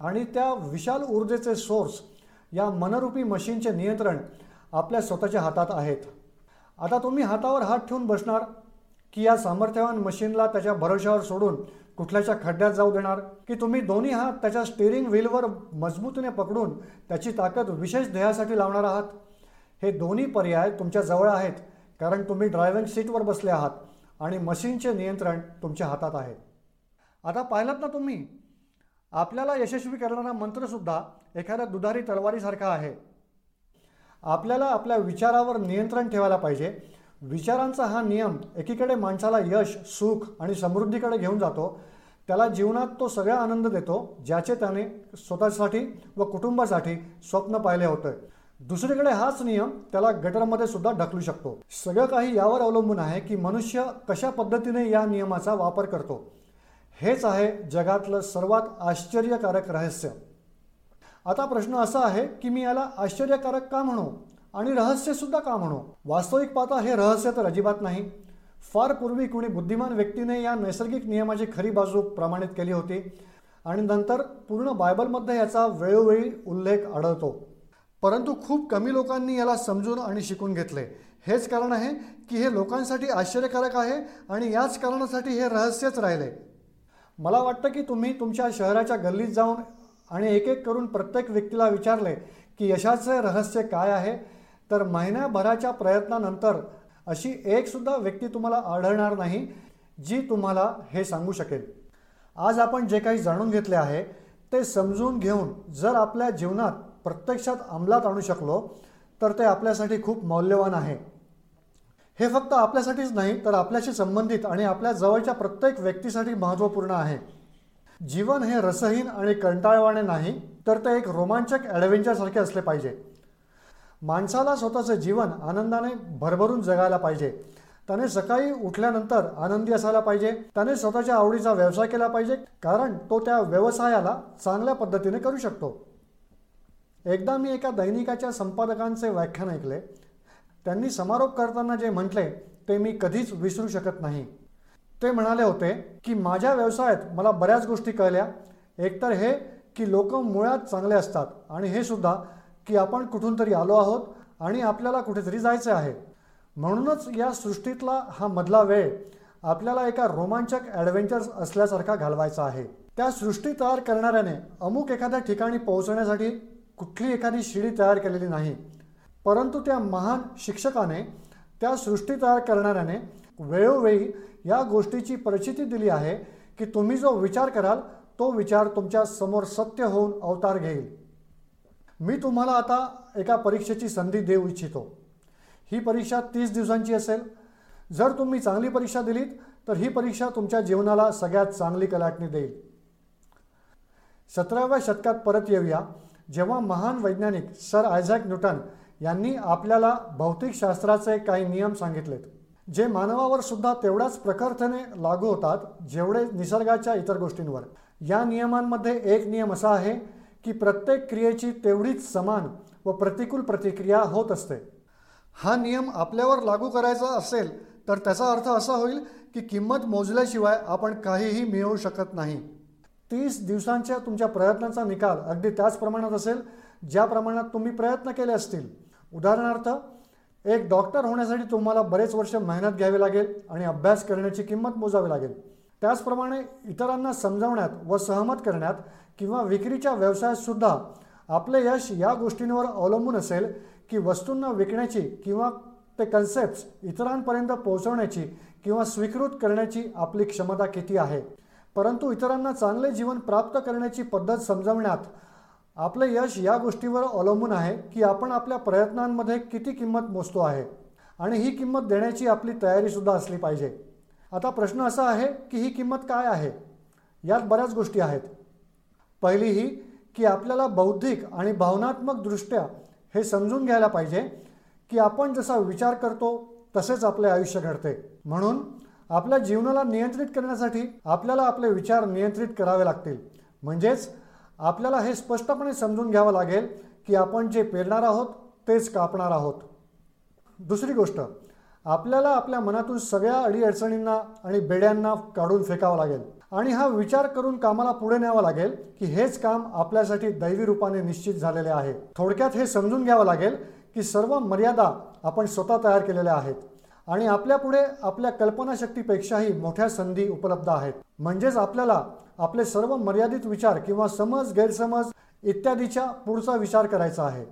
आणि त्या विशाल ऊर्जेचे सोर्स या मनरूपी मशीनचे नियंत्रण आपल्या स्वतःच्या हातात आहेत. आता तुम्ही हातावर हात ठेवून बसणार की या सामर्थ्यवान मशीनला त्याच्या भरोशावर सोडून कुठल्याच्या खड्ड्यात जाऊ देणार? की तुम्ही दोन्ही हात त्याच्या स्टेअरिंग व्हीलवर मजबूतीने पकडून त्याची ताकद विशेष ध्येयासाठी लावणार आहात? हे दोन्ही पर्याय तुमच्या जवळ आहेत कारण तुम्ही ड्रायव्हिंग सीटवर बसले आहात. आणि मशीनचे नियंत्रण तुमच्या हातात आहे. आता पाहिलात ना तुम्ही? आपल्याला यशस्वी करणारा मंत्रसुद्धा एखाद्या दुधारी तलवारीसारखा आहे. आपल्याला आपल्या विचारावर नियंत्रण ठेवायला पाहिजे. विचारांचा हा नियम एकीकडे माणसाला यश सुख आणि समृद्धीकडे घेऊन जातो. त्याला जीवनात तो सगळा आनंद देतो ज्याचे त्याने स्वतःसाठी व कुटुंबासाठी स्वप्न पाहिले होतं. दुसरीकडे हाच नियम त्याला गटरमध्ये सुद्धा ढकलू शकतो. सगळं काही यावर अवलंबून आहे की मनुष्य कशा पद्धतीने या नियमाचा वापर करतो? हेच आहे जगातलं सर्वात आश्चर्यकारक रहस्य. आता प्रश्न असा आहे की मी याला आश्चर्यकारक का म्हणू? आणि रहस्यसुद्धा का म्हणू? वास्तविक पाहता हे रहस्य तर अजिबात नाही. फार पूर्वी कुणी बुद्धिमान व्यक्तीने या नैसर्गिक नियमाची खरी बाजू प्रमाणित केली होती. आणि नंतर पूर्ण बायबलमध्ये याचा वेळोवेळी उल्लेख आढळतो. परंतु खूप कमी लोकांनी याला समजून आणि शिकून घेतले. हेच कारण आहे की हे लोकांसाठी आश्चर्यकारक आहे आणि याच कारणासाठी हे रहस्यच राहिले. मला वाटतं की तुम्ही तुमच्या शहराच्या गल्लीत जाऊन आणि एक एक करून प्रत्येक व्यक्तीला विचारले की यशाचे रहस्य काय आहे? तर महिन्याभराच्या प्रयत्नानंतर अशी एकसुद्धा व्यक्ती तुम्हाला आढळणार नाही जी तुम्हाला हे सांगू शकेल. आज आपण जे काही जाणून घेतले आहे ते समजून घेऊन जर आपल्या जीवनात प्रत्यक्षात अंमलात आणू शकलो तर ते आपल्यासाठी खूप मौल्यवान आहे. हे फक्त आपल्यासाठीच नाही तर आपल्याशी संबंधित आणि आपल्या जवळच्या प्रत्येक व्यक्तीसाठी महत्त्वपूर्ण आहे. जीवन हे रसहीन आणि कंटाळवाणे नाही तर ते एक रोमांचक ॲडव्हेंचरसारखे असले पाहिजे. माणसाला स्वतःचं जीवन आनंदाने भरभरून जगायला पाहिजे. त्याने सकाळी उठल्यानंतर आनंदी असायला पाहिजे. त्याने स्वतःच्या आवडीचा व्यवसाय केला पाहिजे कारण तो त्या व्यवसायाला चांगल्या पद्धतीने करू शकतो. एकदा मी एका दैनिकाच्या संपादकांचे व्याख्यान ऐकले. त्यांनी समारोप करताना जे म्हटले ते मी कधीच विसरू शकत नाही. ते म्हणाले होते की माझ्या व्यवसायात मला बऱ्याच गोष्टी कळल्या. एकतर हे की लोक मुळात चांगले असतात आणि हे सुद्धा की आपण कुठून तरी आलो आहोत आणि आपल्याला कुठेतरी जायचं आहे. म्हणूनच या सृष्टीतला हा मधला वेळ आपल्याला एका रोमांचक ॲडव्हेंचर्स असल्यासारखा घालवायचा आहे. त्या सृष्टी तयार करणाऱ्याने अमुक एखाद्या ठिकाणी पोहोचण्यासाठी कुठली एखादी शिडी तयार केलेली नाही. परंतु त्या महान शिक्षकाने त्या सृष्टी तयार करणाऱ्याने वेळोवेळी या गोष्टीची परिचिती दिली आहे की तुम्ही जो विचार कराल तो विचार तुमच्यासमोर सत्य होऊन अवतार घेईल. मी तुम्हाला आता एका परीक्षेची संधी देऊ इच्छितो. ही परीक्षा तीस दिवसांची असेल. जर तुम्ही चांगली परीक्षा दिलीत तर ही परीक्षा तुमच्या जीवनाला सगळ्यात चांगली कलाटणी देईल. सतराव्या शतकात परत येऊया. जेव्हा महान वैज्ञानिक सर आयझॅक न्यूटन यांनी आपल्याला भौतिकशास्त्राचे काही नियम सांगितलेत जे मानवावर सुद्धा तेवढ्याच प्रकर्थने लागू होतात जेवढे निसर्गाच्या इतर गोष्टींवर. या नियमांमध्ये एक नियम असा आहे की प्रत्येक क्रियेची तेवढीच समान व प्रतिकूल प्रतिक्रिया होत असते. हा नियम आपल्यावर लागू करायचा असेल तर त्याचा अर्थ असा होईल की किंमत मोजल्याशिवाय आपण काहीही मिळवू शकत नाही. तीस दिवसांच्या तुमच्या प्रयत्नांचा निकाल अगदी त्याच प्रमाणात असेल ज्या प्रमाणात तुम्ही प्रयत्न केले असतील. उदाहरणार्थ एक डॉक्टर होण्यासाठी तुम्हाला बरेच वर्ष मेहनत घ्यावी लागेल आणि अभ्यास करण्याची किंमत मोजावी लागेल. त्याचप्रमाणे इतरांना समजावण्यात व सहमत करण्यात किंवा विक्रीच्या व्यवसायात सुद्धा आपले यश या गोष्टींवर अवलंबून असेल की वस्तूंना विकण्याची किंवा ते कन्सेप्ट्स इतरांपर्यंत पोहोचवण्याची किंवा स्वीकृत करण्याची आपली क्षमता किती आहे. परंतु इतरांना चांगले जीवन प्राप्त करण्याची पद्धत समजवण्यात आपले यश या गोष्टीवर अवलंबून आहे की आपण आपल्या प्रयत्नांमध्ये किती किंमत मोजतो आहे आणि ही किंमत देण्याची आपली तयारीसुद्धा असली पाहिजे. आता प्रश्न असा आहे की ही किंमत काय आहे? यात बऱ्याच गोष्टी आहेत. पहिली ही की आपल्याला बौद्धिक आणि भावनात्मकदृष्ट्या हे समजून घ्यायला पाहिजे की आपण जसा विचार करतो तसेच आपले आयुष्य घडते. म्हणून आपल्या जीवनाला नियंत्रित करण्यासाठी आपल्याला आपले विचार नियंत्रित करावे लागतील. म्हणजेच आपल्याला हे स्पष्टपणे समजून घ्यावं लागेल की आपण जे पेरणार आहोत तेच कापणार आहोत. दुसरी गोष्ट आपल्याला आपल्या मनातून सगळ्या अडीअडचणींना आणि बेड्यांना काढून फेकावं लागेल आणि हा विचार करून कामाला पुढे न्यावा लागेल की हेच काम आपल्यासाठी दैवी रूपाने निश्चित झालेले आहे. थोडक्यात हे समजून घ्यावं लागेल की सर्व मर्यादा आपण स्वतः तयार केलेल्या आहेत. आणि आपल्यापुढे आपल्या कल्पनाशक्तीपेक्षाही मोठ्या संधी उपलब्ध आहेत. म्हणजेच आपल्याला आपले सर्व मर्यादित विचार किंवा समज गैरसमज इत्यादीच्या पुढचा विचार करायचा आहे.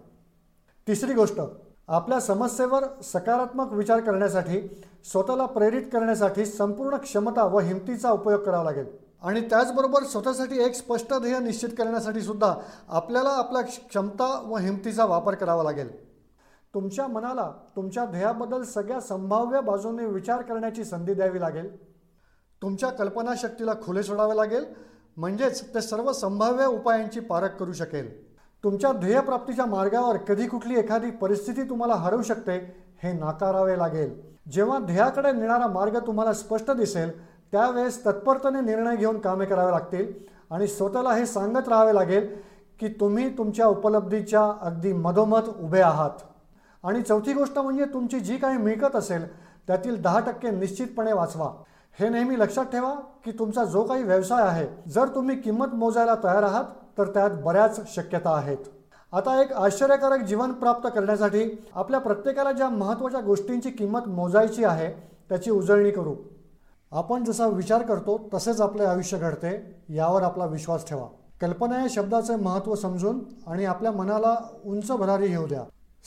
तिसरी गोष्ट आपल्या समस्येवर सकारात्मक विचार करण्यासाठी स्वतःला प्रेरित करण्यासाठी संपूर्ण क्षमता व हिमतीचा उपयोग करावा लागेल. आणि त्याचबरोबर स्वतःसाठी एक स्पष्ट ध्येय निश्चित करण्यासाठी सुद्धा आपल्याला आपल्या क्षमता व हिमतीचा वापर करावा लागेल. तुमच्या मनाला तुमच्या ध्येयाबद्दल सगळ्या संभाव्य बाजूने विचार करण्याची संधी द्यावी लागेल. तुमच्या कल्पनाशक्तीला खुले सोडावे लागेल. म्हणजेच ते सर्व संभाव्य उपायांची पारख करू शकेल. तुमच्या ध्येयप्राप्तीच्या मार्गावर कधी कुठली एखादी परिस्थिती तुम्हाला हरवू शकते हे नाकारावे लागेल. जेव्हा ध्येयाकडे नेणारा मार्ग तुम्हाला स्पष्ट दिसेल त्यावेळेस तत्परतेने निर्णय घेऊन कामे करावे लागतील आणि स्वतःला हे सांगत राहावे लागेल की तुम्ही तुमच्या उपलब्धीच्या अगदी मधोमध उभे आहात. आणि चौथी गोष्ट म्हणजे तुमची जी काही मिळकत असेल त्यातील दहा टक्के निश्चितपणे वाचवा. हे नेहमी लक्षात ठेवा की तुमचा जो काही व्यवसाय आहे जर तुम्ही किंमत मोजायला तयार आहात तर त्यात बऱ्याच शक्यता आहेत. आता एक आश्चर्यकारक जीवन प्राप्त करण्यासाठी आपल्या प्रत्येकाला ज्या महत्त्वाच्या गोष्टींची किंमत मोजायची आहे त्याची उजळणी करू. आपण जसा विचार करतो तसेच आपले आयुष्य घडते यावर आपला विश्वास ठेवा. कल्पना या शब्दाचे महत्त्व समजून आणि आपल्या मनाला उंच भरारी घेऊ द्या.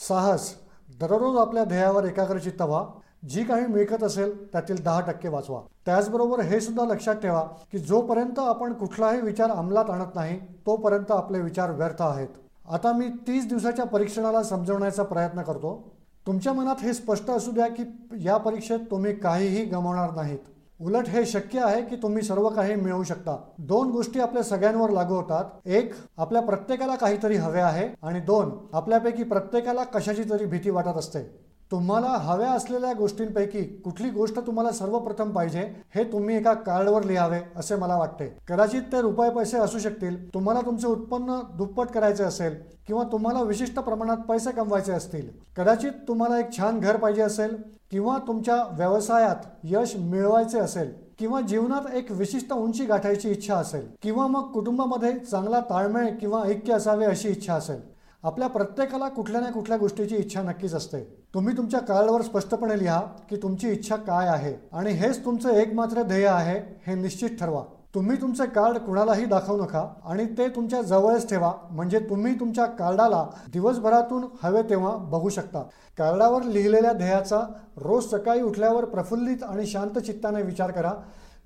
साहस दररोज आपल्या ध्येयावर एकाग्रचित्त व्हा जी काही मिळकत असेल त्यातील दहा टक्के वाचवा. त्याचबरोबर हे सुद्धा लक्षात ठेवा की जोपर्यंत आपण कुठलाही विचार अंमलात आणत नाही तोपर्यंत आपले विचार व्यर्थ आहेत. आता मी तीस दिवसाच्या परीक्षणाला समजवण्याचा प्रयत्न करतो. तुमच्या मनात हे स्पष्ट असू द्या की या परीक्षेत तुम्ही काहीही गमावणार नाहीत. उलट हे शक्य आहे की तुम्ही सर्व काही मिळवू शकता. दोन गोष्टी आपल्या सगळ्यांवर लागू होतात. एक आपल्या प्रत्येकाला काहीतरी हवे आहे आणि दोन आपल्यापैकी प्रत्येकाला कशाची तरी भीती वाटत असते. तुम्हाला हव्या असलेल्या गोष्टींपैकी कुठली गोष्ट तुम्हाला सर्वप्रथम पाहिजे हे तुम्ही एका कार्डवर लिहावे असे मला वाटते. कदाचित ते रुपये पैसे असू शकतील तुम्हाला तुमचे उत्पन्न दुप्पट करायचे असेल किंवा तुम्हाला विशिष्ट प्रमाणात पैसे कमवायचे असतील. कदाचित तुम्हाला एक छान घर पाहिजे असेल किंवा तुमच्या व्यवसायात यश मिळवायचे असेल किंवा जीवनात एक विशिष्ट उंची गाठायची इच्छा असेल किंवा मग कुटुंबामध्ये चांगला ताळमेळ किंवा ऐक्य असावे अशी इच्छा असेल. आपल्या प्रत्येकाला कुठल्या ना कुठल्या गोष्टीची इच्छा नक्कीच असते. तुम्ही तुमच्या कार्डवर स्पष्टपणे लिहा की तुमची इच्छा काय आहे आणि हेच तुमचं एकमात्र ध्येय आहे हे निश्चित ठरवा. तुम्ही तुमचे कार्ड कुणालाही दाखवू नका आणि ते तुमच्या जवळच ठेवा म्हणजे तुम्ही तुमच्या कार्डाला दिवसभरातून हवे तेव्हा बघू शकता. कार्डावर लिहिलेल्या ध्येयाचा रोज सकाळी उठल्यावर प्रफुल्लित आणि शांत चित्ताने विचार करा.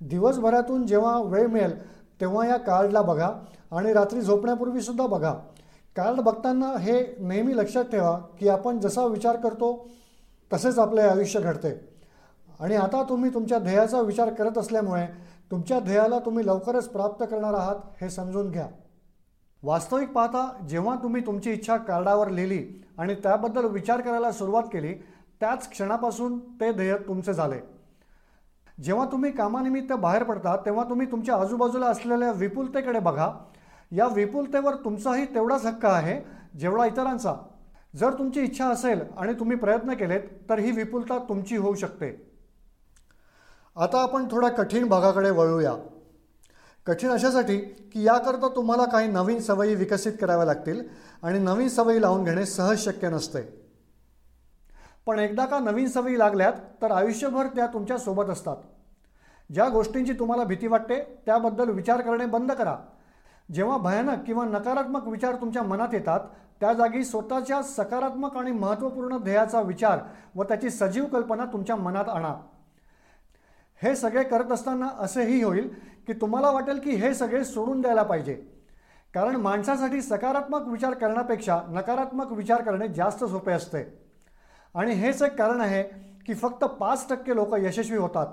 दिवसभरातून जेव्हा वेळ मिळेल तेव्हा या कार्डला बघा आणि रात्री झोपण्यापूर्वी सुद्धा बघा. कार्ड बघताना हे नेहमी लक्षात ठेवा की आपण जसा विचार करतो तसेच आपले आयुष्य घडते. आणि आता तुम्ही तुमच्या ध्येयाचा विचार करत असल्यामुळे तुमच्या ध्येयाला तुम्ही लवकरच प्राप्त करणार आहात हे समजून घ्या. वास्तविक पाहता जेव्हा तुम्ही तुमची इच्छा कार्डावर लिहिली आणि त्याबद्दल विचार करायला सुरुवात केली त्याच क्षणापासून ते ध्येय तुमचे झाले. जेव्हा तुम्ही कामानिमित्त बाहेर पडता तेव्हा तुम्ही तुमच्या आजूबाजूला असलेल्या विपुलतेकडे बघा या विपुलतेवर तुमचाही तेवढाच हक्क आहे जेवढा इतरांचा. जर तुमची इच्छा असेल आणि तुम्ही प्रयत्न केलेत तर ही विपुलता तुमची होऊ शकते. आता आपण थोड्या कठीण भागाकडे वळूया. कठीण अशासाठी की याकरता तुम्हाला काही नवीन सवयी विकसित कराव्या लागतील आणि नवीन सवयी लावून घेणे सहज शक्य नसते. पण एकदा का नवीन सवयी लागल्यात तर आयुष्यभर त्या तुमच्यासोबत असतात. ज्या गोष्टींची तुम्हाला भीती वाटते त्याबद्दल विचार करणे बंद करा. जेव्हा भयानक किंवा नकारात्मक विचार तुमच्या मनात येतात त्या जागी स्वतःच्या सकारात्मक आणि महत्त्वपूर्ण ध्येयाचा विचार व त्याची सजीव कल्पना तुमच्या मनात आणा. हे सगळे करत असताना असेही होईल की तुम्हाला वाटेल की हे सगळे सोडून द्यायला पाहिजे. कारण माणसासाठी सकारात्मक विचार करण्यापेक्षा नकारात्मक विचार करणे जास्त सोपे असते. आणि हेच एक कारण आहे की फक्त पाच टक्के लोक यशस्वी होतात.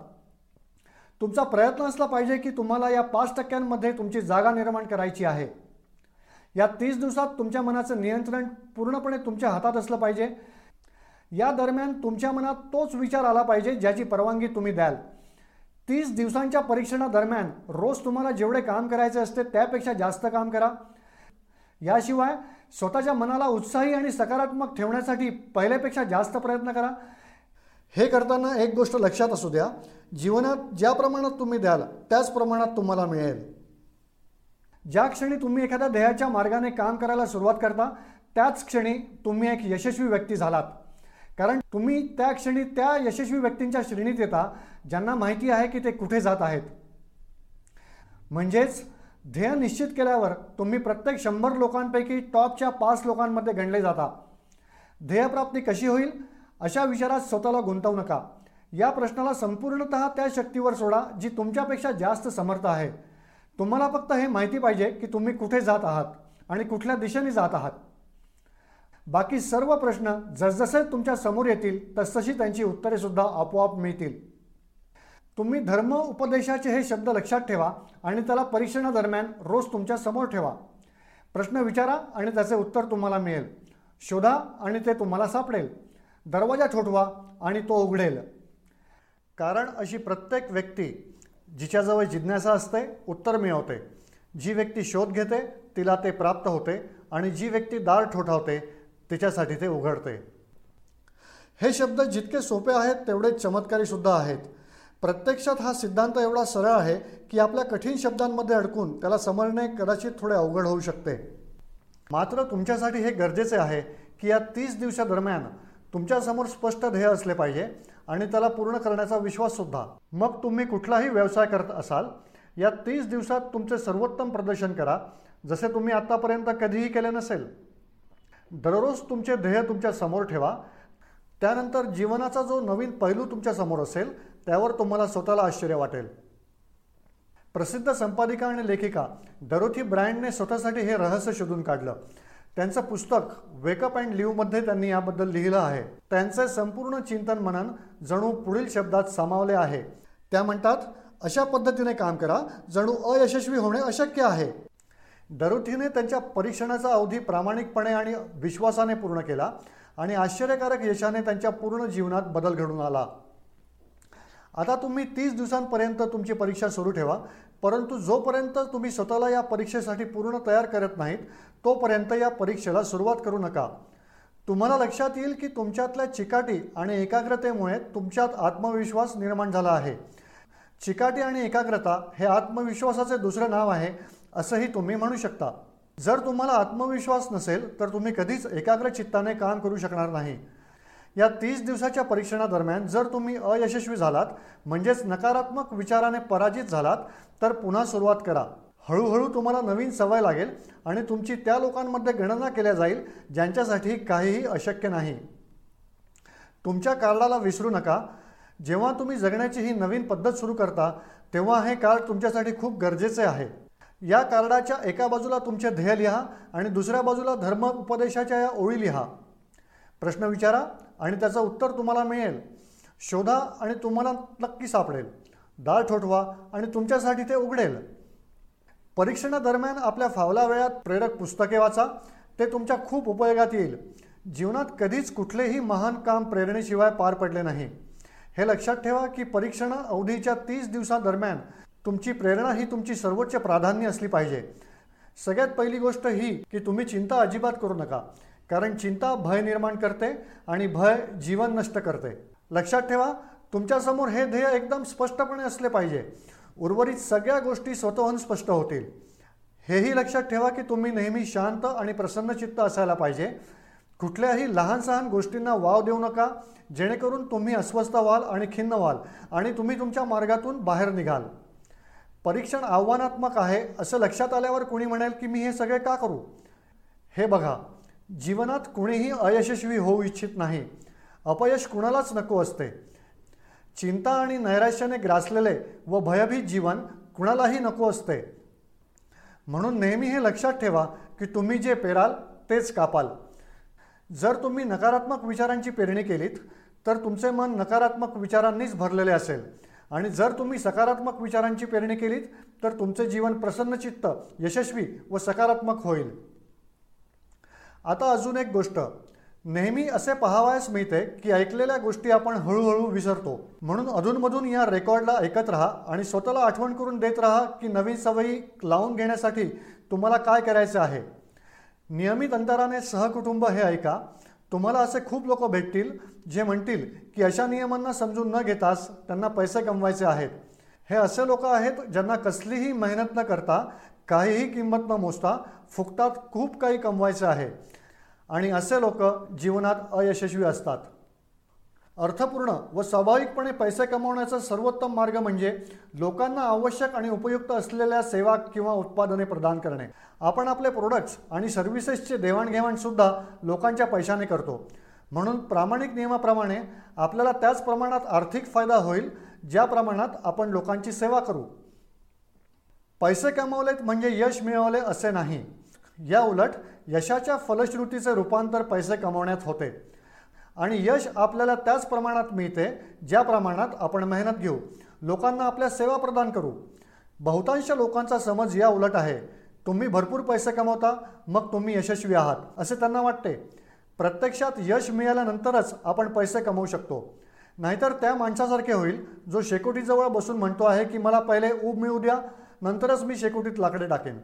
तुमचा प्रयत्न असला पाहिजे की तुम्हाला या पाच टक्क्यांमध्ये तुमची जागा निर्माण करायची आहे. या तीस दिवसात तुमच्या मनाचं नियंत्रण पूर्णपणे तुमच्या हातात असलं पाहिजे. या दरम्यान तुमच्या मनात तोच विचार आला पाहिजे ज्याची परवानगी तुम्ही द्याल. तीस दिवसांच्या परीक्षणादरम्यान रोज तुम्हाला जेवढे काम करायचे असते त्यापेक्षा जास्त काम करा. याशिवाय स्वतःच्या मनाला उत्साही आणि सकारात्मक ठेवण्यासाठी पहिल्यापेक्षा जास्त प्रयत्न करा. हे करताना एक गोष्ट लक्षात असू द्या. जीवनात ज्या प्रमाणात तुम्ही द्याल त्याच प्रमाणात तुम्हाला मिळेल. ज्या क्षणी तुम्ही एखाद्या ध्येयाच्या मार्गाने काम करायला सुरुवात करता त्याच क्षणी तुम्ही एक यशस्वी व्यक्ती झालात. कारण तुम्ही त्या क्षणी त्या यशस्वी व्यक्तींच्या श्रेणीत येता ज्यांना माहिती आहे की ते कुठे जात आहेत. म्हणजेच ध्येय निश्चित केल्यावर तुम्ही प्रत्येक शंभर लोकांपैकी टॉपच्या पाच लोकांमध्ये गणले जाता. ध्येयप्राप्ती कशी होईल? अशा विचारात स्वतःला गुंतवू नका. या प्रश्नाला संपूर्णत त्या शक्तीवर सोडा जी तुमच्यापेक्षा जास्त समर्थ आहे. तुम्हाला फक्त हे माहिती पाहिजे की तुम्ही कुठे जात आहात आणि कुठल्या दिशेने जात आहात. बाकी सर्व प्रश्न जसजसे तुमच्यासमोर येतील तसतशी त्यांची उत्तरेसुद्धा आपोआप मिळतील. तुम्ही धर्म उपदेशाचे हे शब्द लक्षात ठेवा आणि त्याला परीक्षणादरम्यान रोज तुमच्यासमोर ठेवा. प्रश्न विचारा आणि त्याचे उत्तर तुम्हाला मिळेल. शोधा आणि ते तुम्हाला सापडेल. दरवाजा ठोठवा आणि तो उघडेल. कारण अशी प्रत्येक व्यक्ती जिच्याजवळ जिज्ञासा असते उत्तर मिळवते. जी व्यक्ती शोध घेते तिला ते प्राप्त होते आणि जी व्यक्ती दार ठोठावते तिच्यासाठी ते उघडते. हे शब्द जितके सोपे आहेत तेवढे चमत्कारीसुद्धा आहेत. प्रत्यक्षात हा सिद्धांत एवढा सरळ आहे की आपल्या कठीण शब्दांमध्ये अडकून त्याला समजणे कदाचित थोडे अवघड होऊ शकते. मात्र तुमच्यासाठी हे गरजेचे आहे की या तीस दिवसादरम्यान तुमच्यासमोर स्पष्ट ध्येय असले पाहिजे आणि त्याला पूर्ण करण्याचा विश्वाससुद्धा मग तुम्ही कुठलाही व्यवसाय करत असाल या तीस दिवसात तुमचे सर्वोत्तम प्रदर्शन करा जसे तुम्ही आत्तापर्यंत कधीही केले नसेल. दररोज तुमचे ध्येय तुमच्यासमोर ठेवा. त्यानंतर जीवनाचा जो नवीन पैलू तुमच्यासमोर असेल त्यावर तुम्हाला स्वतःला आश्चर्य वाटेल. प्रसिद्ध संपादिका आणि लेखिका दरोथी ब्रँडने स्वतःसाठी हे रहस्य शोधून काढलं. त्यांचं पुस्तक वेकअप अँड लिव्हमध्ये त्यांनी याबद्दल लिहिलं आहे. त्यांचे संपूर्ण चिंतन मनन जणू पुढील शब्दात सामावले आहे. त्या म्हणतात अशा पद्धतीने काम करा जणू अयशस्वी होणे अशक्य आहे. दरुथीने त्यांच्या परीक्षणाचा अवधी प्रामाणिकपणे आणि विश्वासाने पूर्ण केला आणि आश्चर्यकारक यशाने त्यांच्या पूर्ण जीवनात बदल घडून आला. आता तुम्ही तीस दिवसांपर्यंत तुमची परीक्षा सुरू ठेवा परंतु जोपर्यंत तुम्ही स्वतःला या परीक्षेसाठी पूर्ण तयार करत नाहीत तोपर्यंत या परीक्षेला सुरुवात करू नका. तुम्हाला लक्षात येईल की तुमच्यातल्या चिकाटी आणि एकाग्रतेमुळे तुमच्यात आत्मविश्वास निर्माण झाला आहे. चिकाटी आणि एकाग्रता हे आत्मविश्वासाचे दुसरे नाव आहे असंही तुम्ही म्हणू शकता. जर तुम्हाला आत्मविश्वास नसेल तर तुम्ही कधीच एकाग्र चित्ताने काम करू शकणार नाही. या तीस दिवसाच्या परीक्षणादरम्यान जर तुम्ही अयशस्वी झालात म्हणजेच नकारात्मक विचाराने पराजित झालात तर पुन्हा सुरुवात करा. हळूहळू तुम्हाला नवीन सवय लागेल आणि तुमची त्या लोकांमध्ये गणना केल्या जाईल ज्यांच्यासाठी काहीही अशक्य नाही. तुमच्या कार्डाला विसरू नका. जेव्हा तुम्ही जगण्याची ही नवीन पद्धत सुरू करता तेव्हा हे कार्ड तुमच्यासाठी खूप गरजेचे आहे. या कार्डाच्या एका बाजूला तुमचे ध्येय लिहा आणि दुसऱ्या बाजूला धर्म उपदेशाच्या या ओळी लिहा. प्रश्न विचारा आणि त्याचं उत्तर तुम्हाला मिळेल. शोधा आणि तुम्हाला नक्की सापडेल. दाळ ठोठवा आणि तुमच्यासाठी ते उघडेल. परीक्षणादरम्यान आपल्या फावला वेळात प्रेरक पुस्तके वाचा. ते तुमच्या खूप उपयोगात येईल. जीवनात कधीच कुठलेही महान काम प्रेरणेशिवाय पार पडले नाही. हे लक्षात ठेवा की परीक्षण अवधीच्या तीस दिवसांदरम्यान तुमची प्रेरणा ही तुमची सर्वोच्च प्राधान्य असली पाहिजे. सगळ्यात पहिली गोष्ट ही की तुम्ही चिंता अजिबात करू नका. कारण चिंता भय निर्माण करते आणि भय जीवन नष्ट करते. लक्षात ठेवा तुमच्यासमोर हे ध्येय एकदम स्पष्टपणे असले पाहिजे. उर्वरित सगळ्या गोष्टी स्वतःहून स्पष्ट होतील. हेही लक्षात ठेवा की तुम्ही नेहमी शांत आणि प्रसन्नचित्त असायला पाहिजे. कुठल्याही लहान सहान गोष्टींना वाव देऊ नका जेणेकरून तुम्ही अस्वस्थ व्हाल आणि खिन्न व्हाल आणि तुम्ही तुमच्या मार्गातून बाहेर निघाल. परीक्षण आव्हानात्मक आहे असं लक्षात आल्यावर कुणी म्हणेल की मी हे सगळे का करू? हे बघा जीवनात कुणीही अयशस्वी होऊ इच्छित नाही. अपयश कुणालाच नको असते. चिंता आणि नैराश्याने ग्रासलेले व भयभीत जीवन कुणालाही नको असते. म्हणून नेहमी हे लक्षात ठेवा की तुम्ही जे पेराल तेच कापाल. जर तुम्ही नकारात्मक विचारांची पेरणी केलीत तर तुमचे मन नकारात्मक विचारांनीच भरलेले असेल. आणि जर तुम्ही सकारात्मक विचारांची पेरणी केलीत तर तुमचे जीवन प्रसन्नचित्त यशस्वी व सकारात्मक होईल. आता अजून एक गोष्ट. नेहमी असे पहावयास मिळते की ऐकलेल्या गोष्टी आपण हळूहळू विसरतो. म्हणून अधूनमधून या रेकॉर्डला ऐकत राहा आणि स्वतःला आठवण करून देत राहा की नवीन सवयी लावून घेण्यासाठी तुम्हाला काय करायचं आहे. नियमित अंतराने सहकुटुंब हे ऐका. तुम्हाला असे खूप लोक भेटतील जे म्हणतील की अशा नियमांना समजून न घेताच त्यांना पैसे कमवायचे आहेत. हे असे लोक आहेत ज्यांना कसलीही मेहनत न करता काहीही किंमत न मोजता फुकटात खूप काही कमवायचं आहे. आणि असे लोक जीवनात अयशस्वी असतात. अर्थपूर्ण व स्वाभाविकपणे पैसे कमवण्याचा सर्वोत्तम मार्ग म्हणजे लोकांना आवश्यक आणि उपयुक्त असलेल्या सेवा किंवा उत्पादने प्रदान करणे. आपण आपले प्रोडक्ट्स आणि सर्व्हिसेसचे देवाणघेवाणसुद्धा लोकांच्या पैशाने करतो. म्हणून प्रामाणिक नियमाप्रमाणे आपल्याला त्याच प्रमाणात आर्थिक फायदा होईल ज्या प्रमाणात आपण लोकांची सेवा करू. पैसे कमावलेत म्हणजे यश मिळवले असे नाही. या उलट यशाच्या फलश्रुतीचे रूपांतर पैसे कमवण्यात होते. आणि यश आपल्याला त्याच प्रमाणात मिळते ज्या प्रमाणात आपण मेहनत घेऊ. लोकांना आपल्या सेवा प्रदान करू. बहुतांश लोकांचा समज या उलट आहे. तुम्ही भरपूर पैसे कमवता मग तुम्ही यशस्वी आहात असे त्यांना वाटते. प्रत्यक्षात यश मिळाल्यानंतरच आपण पैसे कमवू शकतो. नाहीतर त्या माणसासारखे होईल जो शेकोटीजवळ बसून म्हणतो आहे की मला पहिले ऊब मिळू द्या नंतरच मी शेकोटीत लाकडे टाकेन.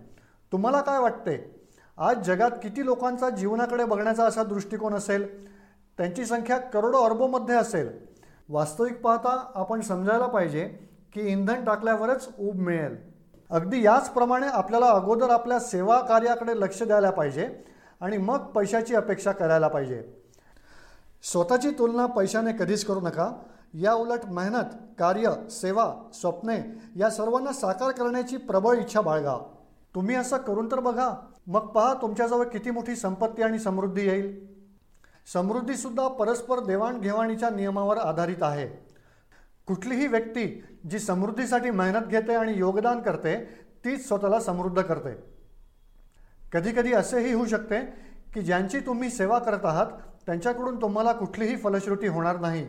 तुम्हाला काय वाटते? आज जगात किती लोकांचा जीवनाकडे बघण्याचा असा दृष्टिकोन असेल? त्यांची संख्या करोडो अरबोमध्ये असेल. वास्तविक पाहता आपण समजायला पाहिजे की इंधन टाकल्यावरच ऊब मिळेल. अगदी याचप्रमाणे आपल्याला अगोदर आपल्या सेवा कार्याकडे लक्ष द्यायला पाहिजे आणि मग पैशाची अपेक्षा करायला पाहिजे. स्वतःची तुलना पैशाने कधीच करू नका. या उलट मेहनत कार्य सेवा स्वप्ने या सर्वांना साकार करण्याची प्रबळ इच्छा बाळगा. तुम्ही असं करून तर बघा. मग पहा तुमच्याजवळ किती मोठी संपत्ती आणि समृद्धी येईल. समृद्धीसुद्धा परस्पर देवाणघेवाणीच्या नियमावर आधारित आहे. कुठलीही व्यक्ती जी समृद्धीसाठी मेहनत घेते आणि योगदान करते तीच स्वतःला समृद्ध करते. कधीकधी असेही होऊ शकते की ज्यांची तुम्ही सेवा करत आहात त्यांच्याकडून तुम्हाला कुठलीही फलश्रुती होणार नाही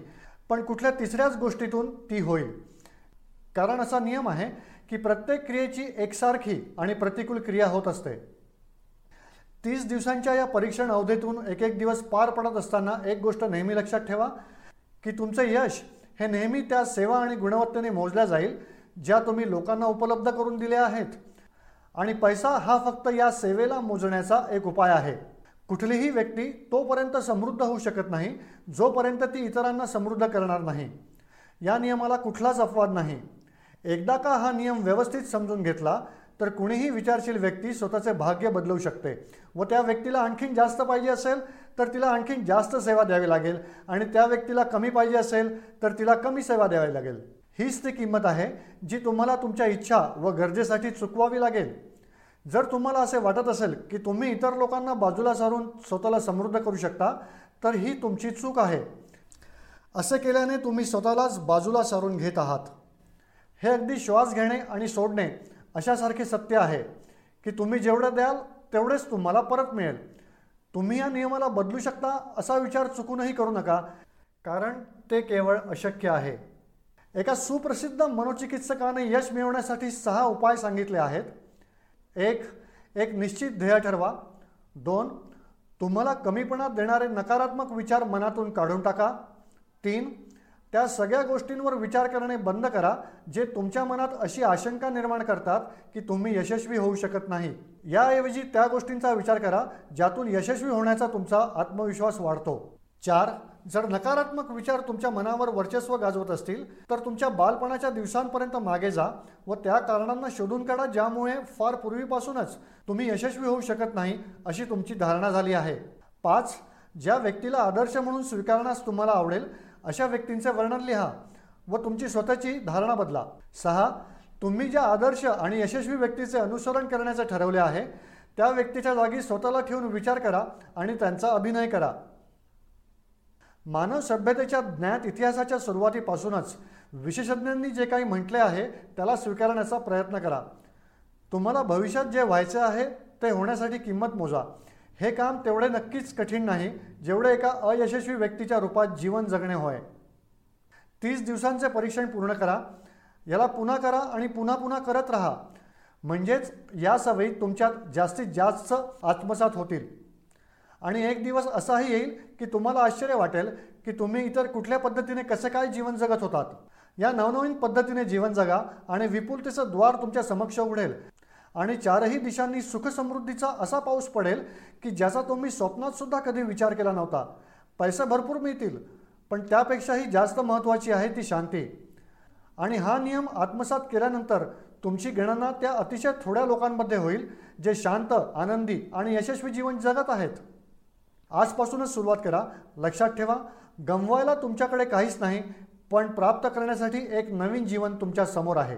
पण कुठल्या तिसऱ्याच गोष्टीतून ती होईल. कारण असा नियम आहे की प्रत्येक क्रियेची एकसारखी आणि प्रतिकूल क्रिया होत असते. तीस दिवसांच्या या परीक्षण अवधीतून एक एक दिवस पार पडत असताना एक गोष्ट नेहमी लक्षात ठेवा की तुमचे यश हे नेहमी त्या सेवा आणि गुणवत्तेने मोजल्या जाईल ज्या तुम्ही लोकांना उपलब्ध करून दिल्या आहेत. आणि पैसा हा फक्त या सेवेला मोजण्याचा एक उपाय आहे. कुठलीही व्यक्ती तोपर्यंत समृद्ध होऊ शकत नाही जोपर्यंत ती इतरांना समृद्ध करणार नाही. या नियमाला कुठलाच अपवाद नाही. एकदा का हा नियम व्यवस्थित समजून घेतला तर कुणीही विचारशील व्यक्ती स्वतःचे भाग्य बदलवू शकते. व त्या व्यक्तीला आणखीन जास्त पाहिजे असेल तर तिला आणखीन जास्त सेवा द्यावी लागेल. आणि त्या व्यक्तीला कमी पाहिजे असेल तर तिला कमी सेवा द्यावी लागेल. हीच ती किंमत आहे जी तुम्हाला तुमच्या इच्छा व गरजेसाठी चुकवावी लागेल. जर तुम्हाला असे वाटत असेल की तुम्ही इतर लोकांना बाजूला सारून स्वतःला समृद्ध करू शकता तर ही तुमची चूक आहे. असे केल्याने तुम्ही स्वतःलाच बाजूला सारून घेत आहात. हे अगदी श्वास घेणे आणि सोडणे अशासारखे सत्य आहे की तुम्ही जेवढं द्याल तेवढेच तुम्हाला परत मिळेल. तुम्ही या नियमाला बदलू शकता असा विचार चुकूनही करू नका कारण ते केवळ अशक्य आहे. एका सुप्रसिद्ध मनोचिकित्सकाने यश मिळवण्यासाठी सहा उपाय सांगितले आहेत. एक एक निश्चित ध्येय ठरवा. दोन तुम्हाला कमीपणा देणारे नकारात्मक विचार मनातून काढून टाका. तीन त्या सगळ्या गोष्टींवर विचार करणे बंद करा जे तुमच्या मनात अशी आशंका निर्माण करतात की तुम्ही यशस्वी होऊ शकत नाही. याऐवजी त्या गोष्टींचा विचार करा ज्यातून यशस्वी होण्याचा तुमचा आत्मविश्वास वाढतो. चार जर नकारात्मक विचार तुमच्या मनावर वर्चस्व गाजवत असतील तर तुमच्या बालपणाच्या दिवसांपर्यंत मागे जा व त्या कारणांना शोधून काढा ज्यामुळे फार पूर्वीपासूनच तुम्ही यशस्वी होऊ शकत नाही अशी तुमची धारणा झाली आहे. पाच ज्या व्यक्तीला आदर्श म्हणून स्वीकारण्यास तुम्हाला आवडेल अशा व्यक्तींचे वर्णन लिहा व तुमची स्वतःची धारणा बदला. सहा तुम्ही ज्या आदर्श आणि यशस्वी व्यक्तीचे अनुसरण करण्याचे ठरवले आहे त्या व्यक्तीच्या जागी स्वतःला ठेवून विचार करा आणि त्यांचा अभिनय करा. मानव सभ्यतेच्या ज्ञात इतिहासाच्या सुरुवातीपासूनच विशेषज्ञांनी जे काही म्हटले आहे त्याला स्वीकारण्याचा प्रयत्न करा. तुम्हाला भविष्यात जे व्हायचे आहे ते होण्यासाठी किंमत मोजा. हे काम तेवढे नक्कीच कठीण नाही जेवढे एका अयशस्वी व्यक्तीच्या रूपात जीवन जगणे होय. तीस दिवसांचे परीक्षण पूर्ण करा याला पुन्हा करा आणि पुन्हा पुन्हा करत राहा. म्हणजेच या सवयी तुमच्यात जास्तीत जास्त आत्मसात होतील. आणि एक दिवस असाही येईल की तुम्हाला आश्चर्य वाटेल की तुम्ही इतर कुठल्या पद्धतीने कसे काय जीवन जगत होतात. या नवनवीन पद्धतीने जीवन जगा आणि विपुलतेचं द्वार तुमच्या समक्ष उघडेल. आणि चारही दिशांनी सुखसमृद्धीचा असा पाऊस पडेल की ज्याचा तुम्ही स्वप्नात सुद्धा कधी विचार केला नव्हता. पैसे भरपूर मिळतील पण त्यापेक्षाही जास्त महत्त्वाची आहे ती शांती. आणि हा नियम आत्मसात केल्यानंतर तुमची गणना त्या अतिशय थोड्या लोकांमध्ये होईल जे शांत आनंदी आणि यशस्वी जीवन जगत आहेत. आजपासूनच सुरुवात करा लक्षात ठेवा गमवायला तुमच्याकडे काहीच नाही पण प्राप्त करण्यासाठी एक नवीन जीवन तुमच्यासमोर आहे.